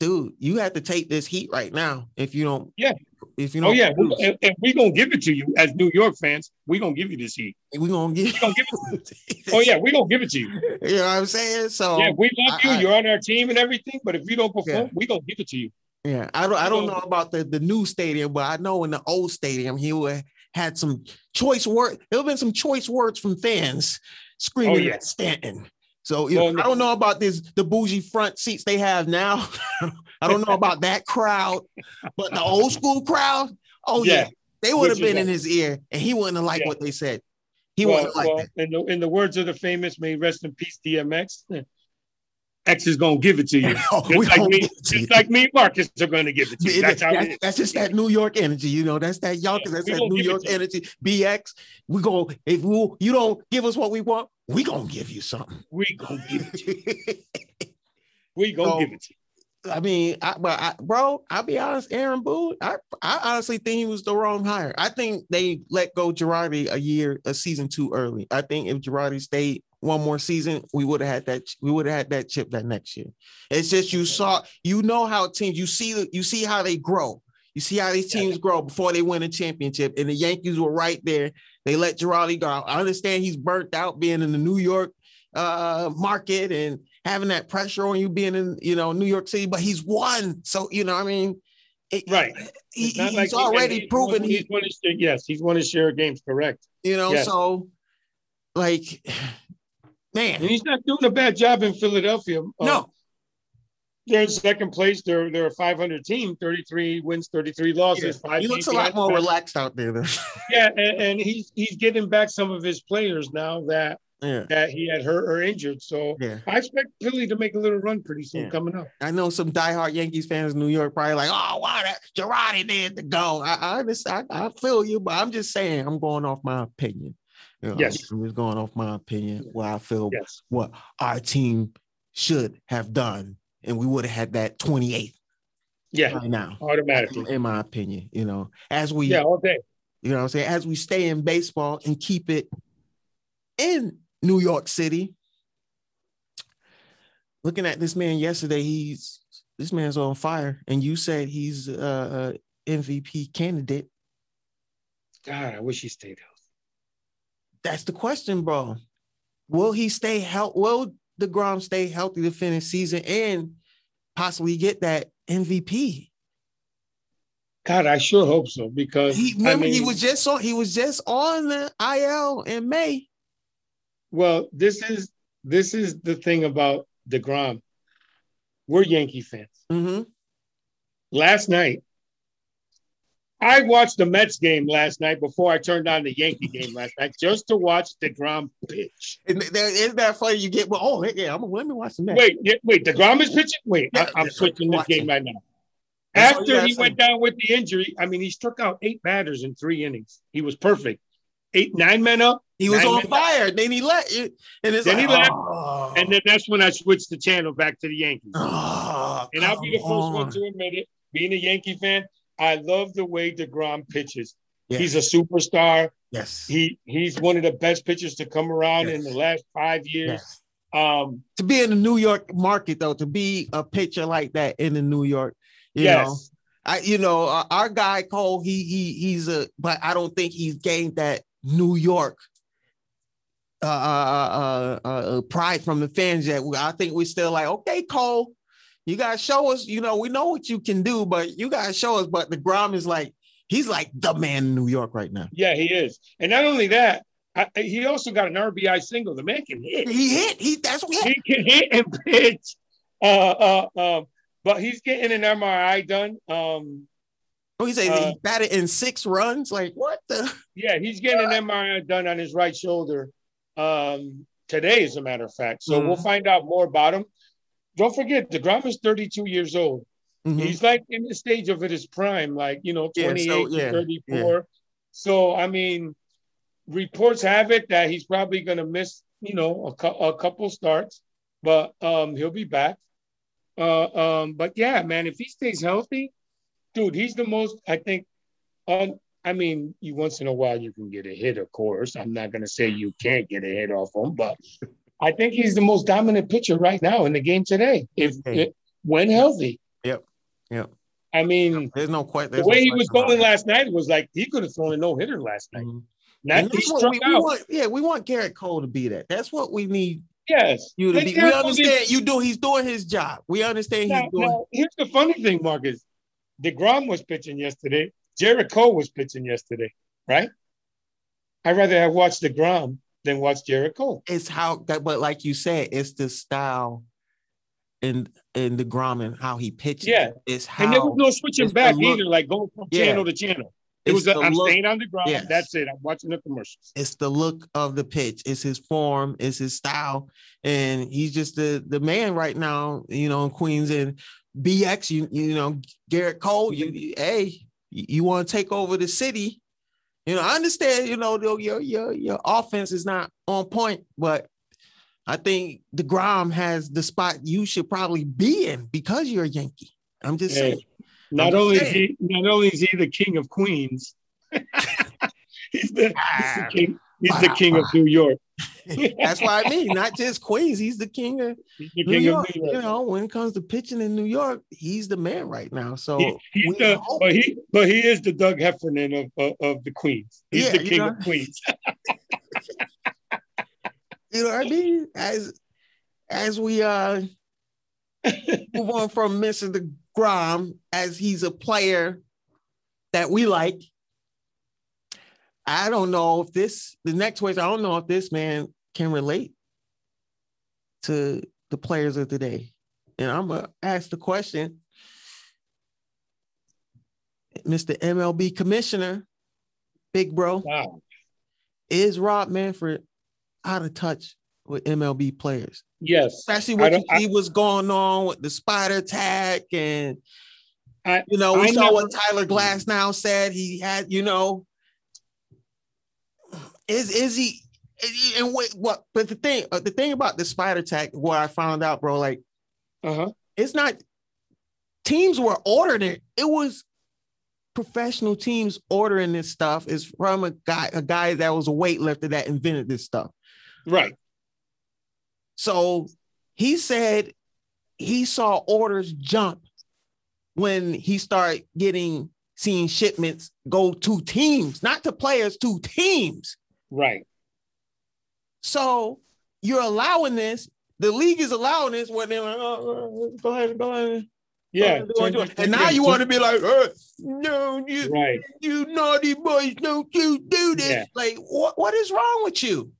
dude, you have to take this heat right now. If you don't, Yeah. If you Oh don't, oh yeah, and, and we gonna give it to you as New York fans. We're gonna give you this heat. We're gonna. We gonna give it. Oh yeah, we're gonna give it to you. you know what I'm saying? So Yeah, we love you. I- I- You're on our team and everything. But if you don't perform, Yeah. we gonna give it to you. Yeah, I don't I don't know about the, the new stadium, but I know in the old stadium he would had some choice word. There have been some choice words from fans screaming Oh, yeah. at Stanton. So Well, know, I don't know about this the bougie front seats they have now. I don't know about that crowd, but the old school crowd, oh yeah, Yeah. they would have been in his ear and he wouldn't have liked Yeah. what they said. He well, wouldn't have liked well, in the in the words of the famous, may rest in peace, DMX. X is gonna give it to you. Oh, Just like me, just like me, Marcus are gonna give it to you. That's how that- it is. that's just that New York energy, you know. That's that Yonkers. Yeah, that's that New York energy. BX, we go if we, you don't give us what we want, we gonna give you something. We gonna give it to you. We gonna So- give it to you. I mean, I, but I, bro, I'll be honest, Aaron Boone, I, I honestly think he was the wrong hire. I think they let go Girardi a year, a season too early. I think if Girardi stayed one more season, we would have had that. We would have had that chip that next year. It's just you saw, you know how teams, you see, you see how they grow. You see how these teams grow before they win a championship. And the Yankees were right there. They let Girardi go. I understand he's burnt out being in the New York uh, market and having that pressure on you being in, you know, New York City, but he's won. So, you know, I mean, it- Right. he- he's like already he's proven won- he, he's won his share- yes, he's won his share of games. Correct. you know, Yes. so like, And he's not doing a bad job in Philadelphia. Um, no, they're in second place. They're they're a 500 team, 33 wins, 33 losses. Five he looks a lot more relaxed out there. Though. Yeah, and, and he's he's getting back some of his players now that yeah, that he had hurt or injured. So yeah. I expect Philly to make a little run pretty soon Yeah. coming up. I know some diehard Yankees fans in New York probably like, oh, why that Girardi did to go. I, I understand, I, I feel you, but I'm just saying, I'm going off my opinion. You know, Yes. I'm just going off my opinion, what I feel Yes. what our team should have done and we would have had that 28th Yeah, right now. automatically. In my opinion, you know, as we Yeah, all day. you know what I'm saying, as we stay in baseball and keep it in New York City. Looking at this man yesterday, he's this man's on fire, and you said he's uh, a MVP candidate. God, I wish he stayed healthy. That's the question, bro. Will he stay healthy? Will DeGrom stay healthy to finish season and possibly get that MVP? God, I sure hope so because He I remember he was just on he was just on the IL in May. well, this is this is the thing about DeGrom. We're Yankee fans. hmm Last night, I watched the Mets game last night before I turned on the Yankee game last night just to watch DeGrom pitch. Isn't that funny? You get well, oh yeah, I'm let me watch the match. Wait, yeah, wait, DeGrom is pitching? Wait, Yeah, I, am switching this game right now. That's After he say. went down with the injury, I mean, he struck out eight batters in three innings. He was perfect. Eight, nine men up, he was on fire. Then he let it, and Then like, he left, oh, and then that's when I switched the channel back to the Yankees. oh, And I'll be the first one to admit it. Being a Yankee fan, I love the way DeGrom pitches. Yes. He's a superstar. yes, He he's one of the best pitchers to come around in the last five years. yes. Um, To be in the New York market though, to be a pitcher like that in the New York, you yes. know, I you know uh, our guy Cole, he he he's a, but I don't think he's gained that New York uh, uh, uh, uh, pride from the fans yet. I think we're still like, okay, Cole, you gotta show us. You know, we know what you can do, but you gotta show us. But the Grom is like, he's like the man in New York right now. Yeah, he is. And not only that, I, he also got an RBI single. The man can hit. He hit. He that's what he can hit and pitch. Uh, uh, um, but he's getting an MRI done. Um, Oh, he said Uh, he batted in six runs. Like what the? yeah, he's getting an MRI done on his right shoulder um, today, as a matter of fact. So Mhm. we'll find out more about him. Don't forget, DeGrom is 32 years old. Mhm. He's like in the stage of his prime, like, you know, Yeah, 28 so, to yeah, 34. So, I mean, reports have it that he's probably going to miss, you know, a, cou- a couple starts, but um, he'll be back. Uh, um, but yeah, man, if he stays healthy, dude, he's the most, I think, on. I mean, you once in a while you can get a hit, of course. I'm not going to say you can't get a hit off him, but I think he's the most dominant pitcher right now in the game today. If, Okay. if when healthy. Yep. Yep. I mean, There's no question. the way he was going last night was like he could have thrown a no hitter last night. Mhm. Not he struck we, we want. Yeah, we want Gerrit Cole to be that. That's what we need yes, you to be. We understand you do. He's doing his job. We understand Now, he's doing. now, here's the funny thing, Marcus. DeGrom was pitching yesterday. Jared Cole was pitching yesterday, right? I'd rather have watched DeGrom than watch Cole. It's how that, but like you said, it's the style and and the Grom and how he pitches. Yeah. it's how And there was no switching back either, like going from Yeah. channel to channel. It it's was a, the I'm look- staying on DeGrom. Yes. That's it. I'm watching the commercials. it's the look of the pitch it's his form it's his style and he's just the the man right now you know in queens and bx you you know Gerrit Cole you, you- hey you want to take over the city you know i understand you know your your your offense is not on point but i think the grom has the spot you should probably be in because you're a yankee. I'm just Hey, saying. Not just only is he not only is he the king of Queens, he's the, he's the ah. king. He's the king of New York. that's what i mean not just queens he's the king of the New king York, of New York. you know, when it comes to pitching in New York, he's the man right now. So He- he's the, but he but he is the Doug Heffernan of of, of the Queens. He's Yeah, the you king know. of Queens. you know what I mean? As as we uh move on from Mr. Grom, as he's a player that we like. I don't know if this the next question, I don't know if this man can relate to the players of today. And I'm gonna ask the question. Mr. MLB commissioner, big bro, Wow. is Rob Manfred out of touch with MLB players? Yes. Especially what you I- see what's going on with the Spider Tack and I- you know, we I saw never- what Tyler Glasnow said. He had, you know, is is he and wait, what but the thing uh, the thing about the Spider Tack, what I found out, bro, like Uh huh. it's not teams were ordering it. It was professional teams ordering this stuff. Is from a guy, a guy that was a weightlifter that invented this stuff. Right. So he said he saw orders jump when he started getting seeing shipments go to teams, not to players, to teams. Right. So you're allowing this. The league is allowing this. When they're like, oh, uh, go ahead, go ahead. Yeah. go ahead, do it. And now you want to be like, uh, no, you, Right. you naughty boys, don't you do this? Yeah. Like, what, what is wrong with you?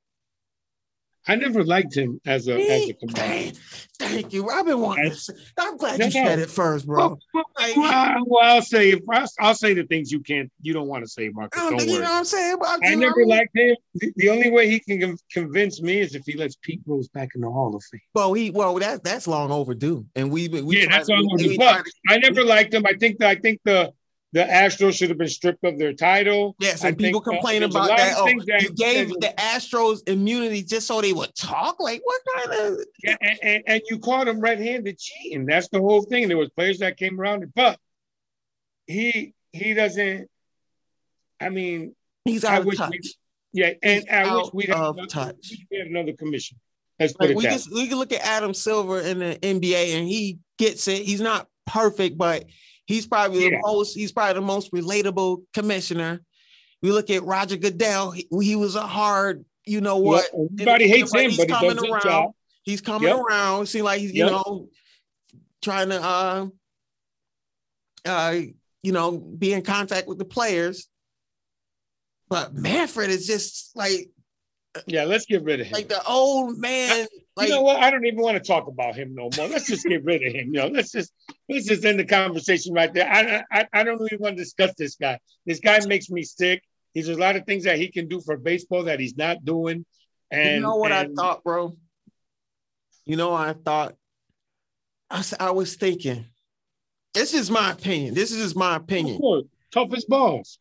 I never liked him as a as a commander. Thank, you. I've been wanting. To say, I'm glad you said it first, bro. Well, well, I'll say I'll, I'll say the things you can't you don't want to say, Marcus. I don't think you worry. know what I'm saying. I know never I mean? liked him. The, only way he can convince me is if he lets Pete Rose back in the Hall of Fame. Well, he well that's that's long overdue, and we've been we Yeah, that's long overdue. But- I never liked him. I think that I think the the Astros should have been stripped of their title. Yeah, I people think, uh, complain a about that. Oh, that- you gave the Astros immunity just so they would talk. Like, what kind of? Yeah, and, and, and you caught him red-handed cheating. That's the whole thing. There was players that came around it, but he he doesn't. I mean, He's I out of wish touch. we- yeah, and He's I wish we'd have of another, touch. we had another commission. Let's put Like, it we can we can look at Adam Silver in the NBA, and he gets it. He's not perfect, but he's probably Yeah. the most. He's probably the most relatable commissioner. We look at Roger Goodell. He, he was a hard, you know what? everybody hates him, he's but he coming does around. job. He's coming Yep. around. Seems like he's, you Yep. know, trying to uh uh you know, be in contact with the players. But Manfred is just like Yeah, let's get rid of him. like the old man. Like you know what? I don't even want to talk about him no more. Let's just get rid of him. You know, let's just let's just end the conversation right there. I I, I don't even want to discuss this guy. This guy makes me sick. He's a lot of things that he can do for baseball that he's not doing. And you know what and- I thought, bro? You know what I thought? I, I was thinking, this is my opinion. This is just my opinion. course, tough as balls.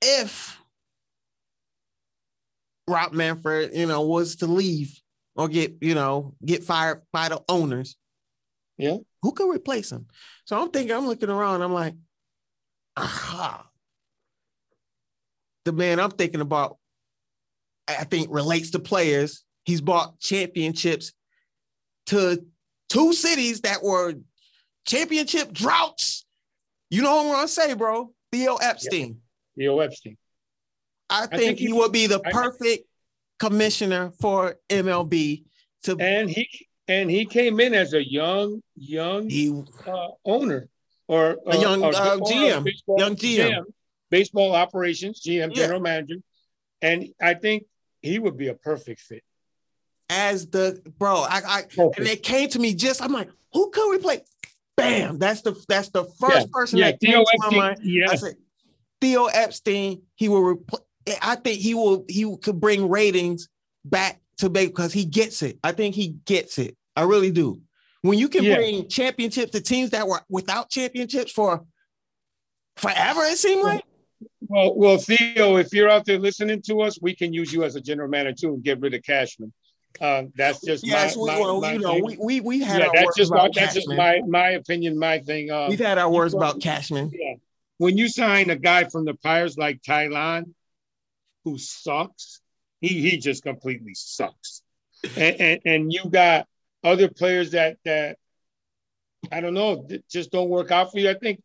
If Rob Manfred, you know, was to leave or get, you know, get fired by the owners, Yeah. who could replace him? So I'm thinking, I'm looking around, I'm like, aha. The man I'm thinking about, I think relates to players. He's bought championships to two cities that were championship droughts. You know what I'm gonna say, bro? Theo Epstein. Theo Epstein. I think, think he he- would be the I- perfect commissioner for MLB to And he and he came in as a young, young he uh, owner or A young, or- uh, GM, baseball, young GM. baseball operations GM, Yeah. general manager, and I think he would be a perfect fit. as the bro. I, I and it came to me just I'm like, who could replace? Bam! That's the that's the first person yeah, that came Theo to my mind. Yeah, I said, Theo Epstein, he will replace. I think he will he could bring ratings back to base because he gets it. I think he gets it. I really do. When you can Yeah. bring championships to teams that were without championships for forever, it seemed like. Well, well, Theo, if you're out there listening to us, we can use you as a general manager too and get rid of Cashman. Uh, that's just Yes, my, my, well, my you know, thing. we we we had yeah, that's just about that's just my my opinion, my thing. Um, We've had our words about Cashman. yeah. When you sign a guy from the Pirates like Taillon, who sucks, he he just completely sucks. And and, and you got other players that that I don't know, just don't work out for you. I think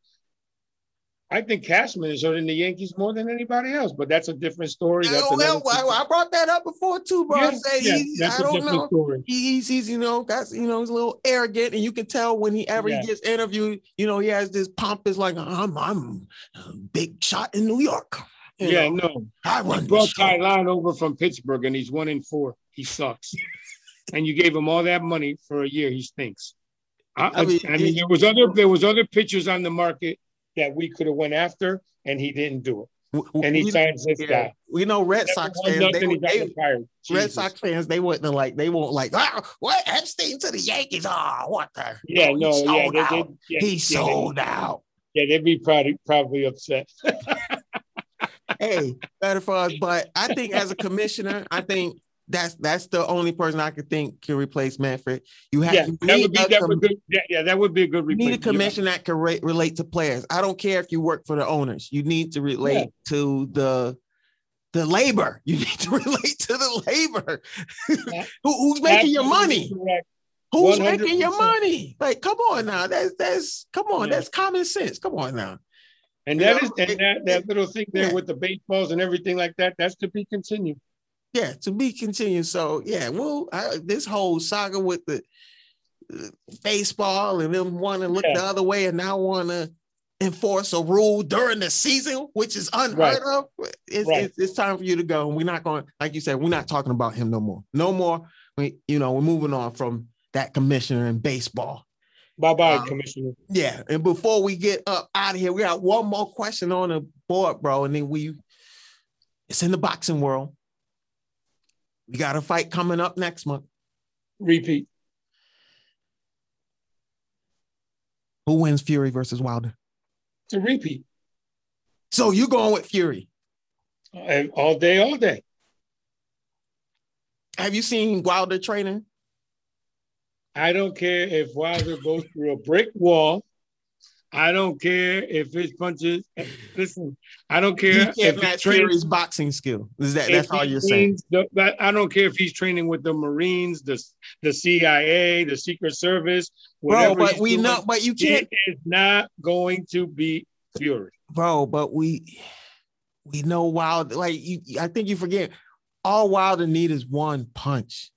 I think Cashman is hurting the Yankees more than anybody else, but that's a different story. That's Oh, well, I, I brought that up before too, bro. I Yeah, said yeah, he's, that's I a don't know. story. He's, he's, you know, that's, you know, he's a little arrogant, and you can tell when whenever Yeah. he gets interviewed, you know, he has this pompous, like, I'm, I'm a big shot in New York. You Yeah, know, no. I run You brought show. Taillon over from Pittsburgh and he's one in four. He sucks. and you gave him all that money for a year. He stinks. I, I I mean, mean, there was other there was other pitchers on the market that we could have went after, and he didn't do it. W- w- And he we, signs this yeah, guy. we know Red Sox fans, they, nothing, would- they, fired. Red Sox fans, they wouldn't have like, they won't like, ah, what Epstein to the Yankees? Oh, what the? Yeah, he no, yeah, sold they, out. they, yeah, he yeah, sold they, out. Yeah, they'd be probably probably upset. hey, better for us. But I think as a commissioner, I think that's that's the only person I could think can replace Manfred. You have Yeah, you that would be a that com- would be, yeah, yeah, that would be a good you need a replacement. Commission that can re- relate to players. I don't care if you work for the owners. You need to relate to the the labor. You need to relate to the labor. Yeah. Who, who's making your money? correct. Who's making your money? Like, come on now. That's that's come on. Yeah. That's common sense. Come on now. And You that know, is and it- that, that little thing there yeah. with the baseballs and everything like that, that's to be continued. Yeah, to be continued. So yeah, well, I, this whole saga with the uh, baseball and them want to look Yeah. the other way and now want to enforce a rule during the season, which is unheard Right. of. It's, Right. it's, it's time for you to go. And we're not going, like you said, we're not talking about him no more. No more. We, you know, we're moving on from that commissioner in baseball. Bye bye, Um, Commissioner. Yeah. And before we get up out of here, we got one more question on the board, bro. And then we, it's in the boxing world. We got a fight coming up next month. Repeat. Who wins Fury versus Wilder? To repeat. So you going with Fury? And all day, all day. Have you seen Wilder training? I don't care if Wilder goes through a brick wall. I don't care if his punches. Listen, I don't care if trains. Fury's boxing skill. Is that that's all you're saying? the- I don't care if he's training with the Marines, the the CIA, the Secret Service, Bro, but we doing, know, but you can't, It is not going to beat Fury. bro, but we we know Wilder. Like you, I think you forget all Wilder need is one punch.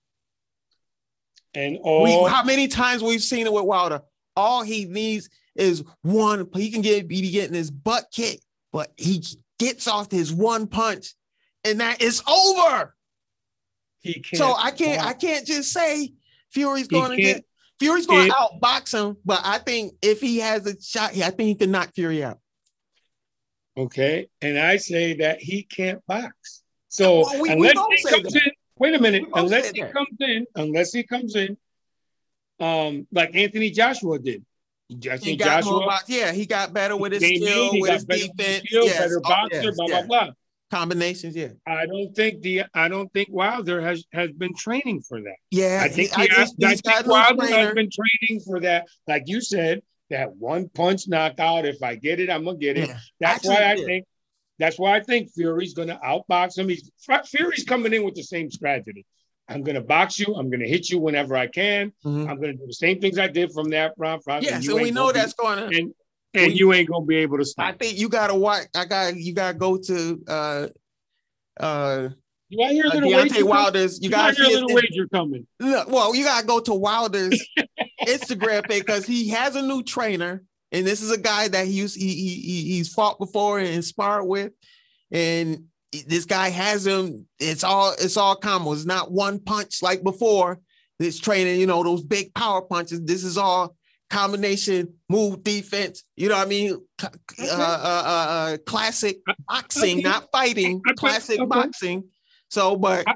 And We, how many times we've seen it with Wilder? All he needs is one. He can get be getting his butt kicked, but he gets off his one punch, and that is over. he can't. So I can't I can't just say Fury's going to get Fury's going to outbox him, but I think if he has a shot, I think he can knock Fury out. Okay, and I say that he can't box. So Well, we- we unless both he comes in, wait a minute. Unless he that. comes in, unless he comes in, um, like Anthony Joshua did. I think Joshua box, yeah, he got better with his skill, in, with his defense, skill, yes, better oh, yes, blah yeah. blah blah. combinations, yeah, I don't think the I don't think Wilder has has been training for that. yeah. I think he- I has, I think Wilder trainer. has been training for that. Like you said, that one punch knockout. If I get it, I'm gonna get it. Yeah. That's Actually, why I yeah. think. That's why I think Fury's gonna outbox him. He's Fury's coming in with the same strategy. I'm gonna box you. I'm gonna hit you whenever I can. Mhm. I'm gonna do the same things I did from that round. Yeah, so we know be- that's going to. and and we- you ain't gonna be able to stop. I think you got to watch. I got you. Got to go to uh uh Do I hear a uh, little Deontay wager? coming? Wilder's. You I got hear a to little wager coming. Look, well, you gotta go to Wilder's Instagram page because he has a new trainer, and this is a guy that he used he, he, he he's fought before and inspired with, and this guy has him. It's all it's all combos. It's not one punch like before. This training, you know, those big power punches. This is all combination move defense. You know what I mean? Okay. Uh, uh, uh, uh, classic boxing, not fighting. Classic boxing. So, but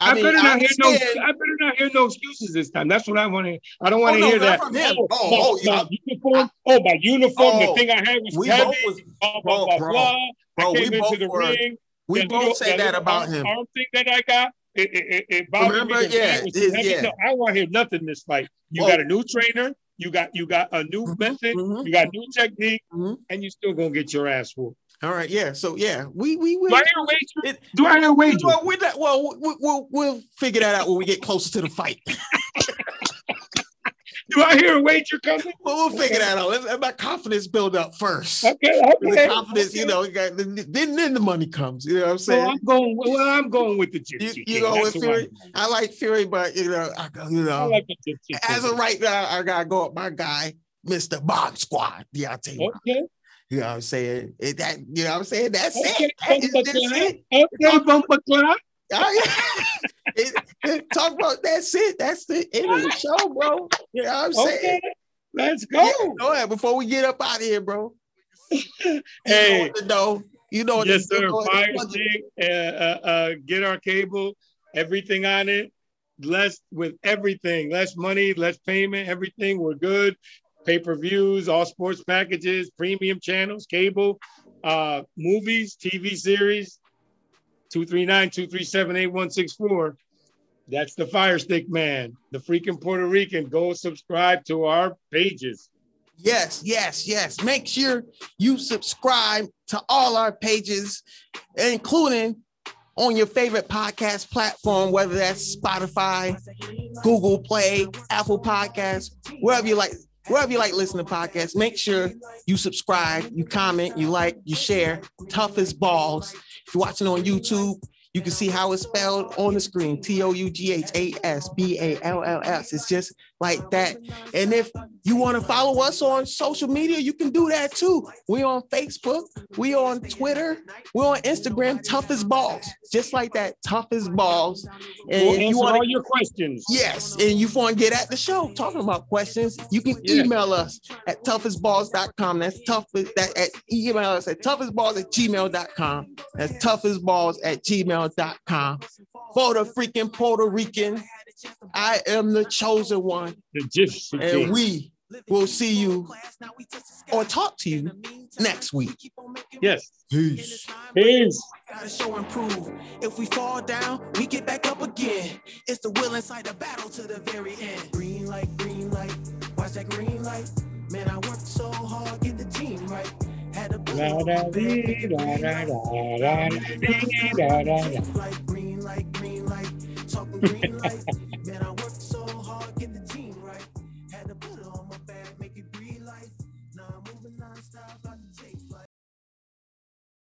I- I, mean, better not hear no. I better not hear no excuses this time. That's what I want to. hear. I don't Oh, want to no, hear that. Oh, Oh, my, oh, my uniform. Oh, my uniform. Oh, the thing I had was we heavy. was, blah blah blah bro, blah. bro, I we came into the were, ring. we both little- say that about him. Arm thing that I got. It, it, it, it bothered Remember? me. Yeah, it was it- heavy. yeah. No, I want to hear nothing in this fight. You Whoa. got a new trainer. You got you got a new Mhm, method. mhm. You got new technique, Mhm. and you still gonna get your ass whooped. All right, yeah. So yeah, we we we. Do I hear a wager? It- Do I hear wager? Well, we're not, well, we, we'll we'll figure that out when we get closer to the fight. Do I hear a wager coming? Well, we'll figure that out. Let's my confidence build up first. Okay, okay. The okay. confidence, you okay. know, you got, then then the money comes. You know what I'm saying? I'm going. Well, I'm going with the gypsy. you go with Fury? I like Fury, but you know, I you I know, like the gypsy. as of right now, I gotta go with my guy, Mr. Bomb Squad, Deontay. Okay. You know what I'm saying? It, that you know what I'm saying? That's Okay. it. That is, that's it. Okay. Bumper clap. Oh, yeah. It- it- talk about that's it. That's the end of the show, bro. You know what I'm saying? Okay. Let's go. Yeah, go ahead before we get up out of here, bro. Hey. what know. You know Yes, sir. Fire stick. Uh, uh, uh, get our cable. Everything on it. Less with everything. Less money. Less payment. Everything. We're good. Pay per views. All sports packages. Premium channels. Cable. Uh, movies. TV series. 239-237-8164. That's the Fire Stick Man, the freaking Puerto Rican. Go subscribe to our pages. Yes, yes, yes. Make sure you subscribe to all our pages, including on your favorite podcast platform, whether that's Spotify, Google Play, Apple Podcasts, wherever you like, wherever you like listening to podcasts. Make sure you subscribe, you comment, you like, you share. Tough as balls. If you're watching on YouTube, you can see how it's spelled on the screen T O U G H A S B A L L S. It's just like that. And if you want to follow us on social media, you can do that too. We on Facebook, we on Twitter, we on Instagram, tough as balls, just like that, tough as balls. And we'll answer you want all your questions. Yes, and you want to get at the show talking about questions, you can yes. email us at toughasballs.com. That's tough that at email us at toughasballs at gmail.com. That's toughasballs at gmail.com. For the freaking Puerto Rican I am the chosen one. The and we will see you or talk to you next week. Yes. Peace. Peace. Gotta show improve. If we fall down, we get back up again. It's the will inside the battle to the very end. Green light, green light. Watch that green light. Man, I worked so hard, get the team right. Had to put Green light, green light. Talking green light green light. Man, I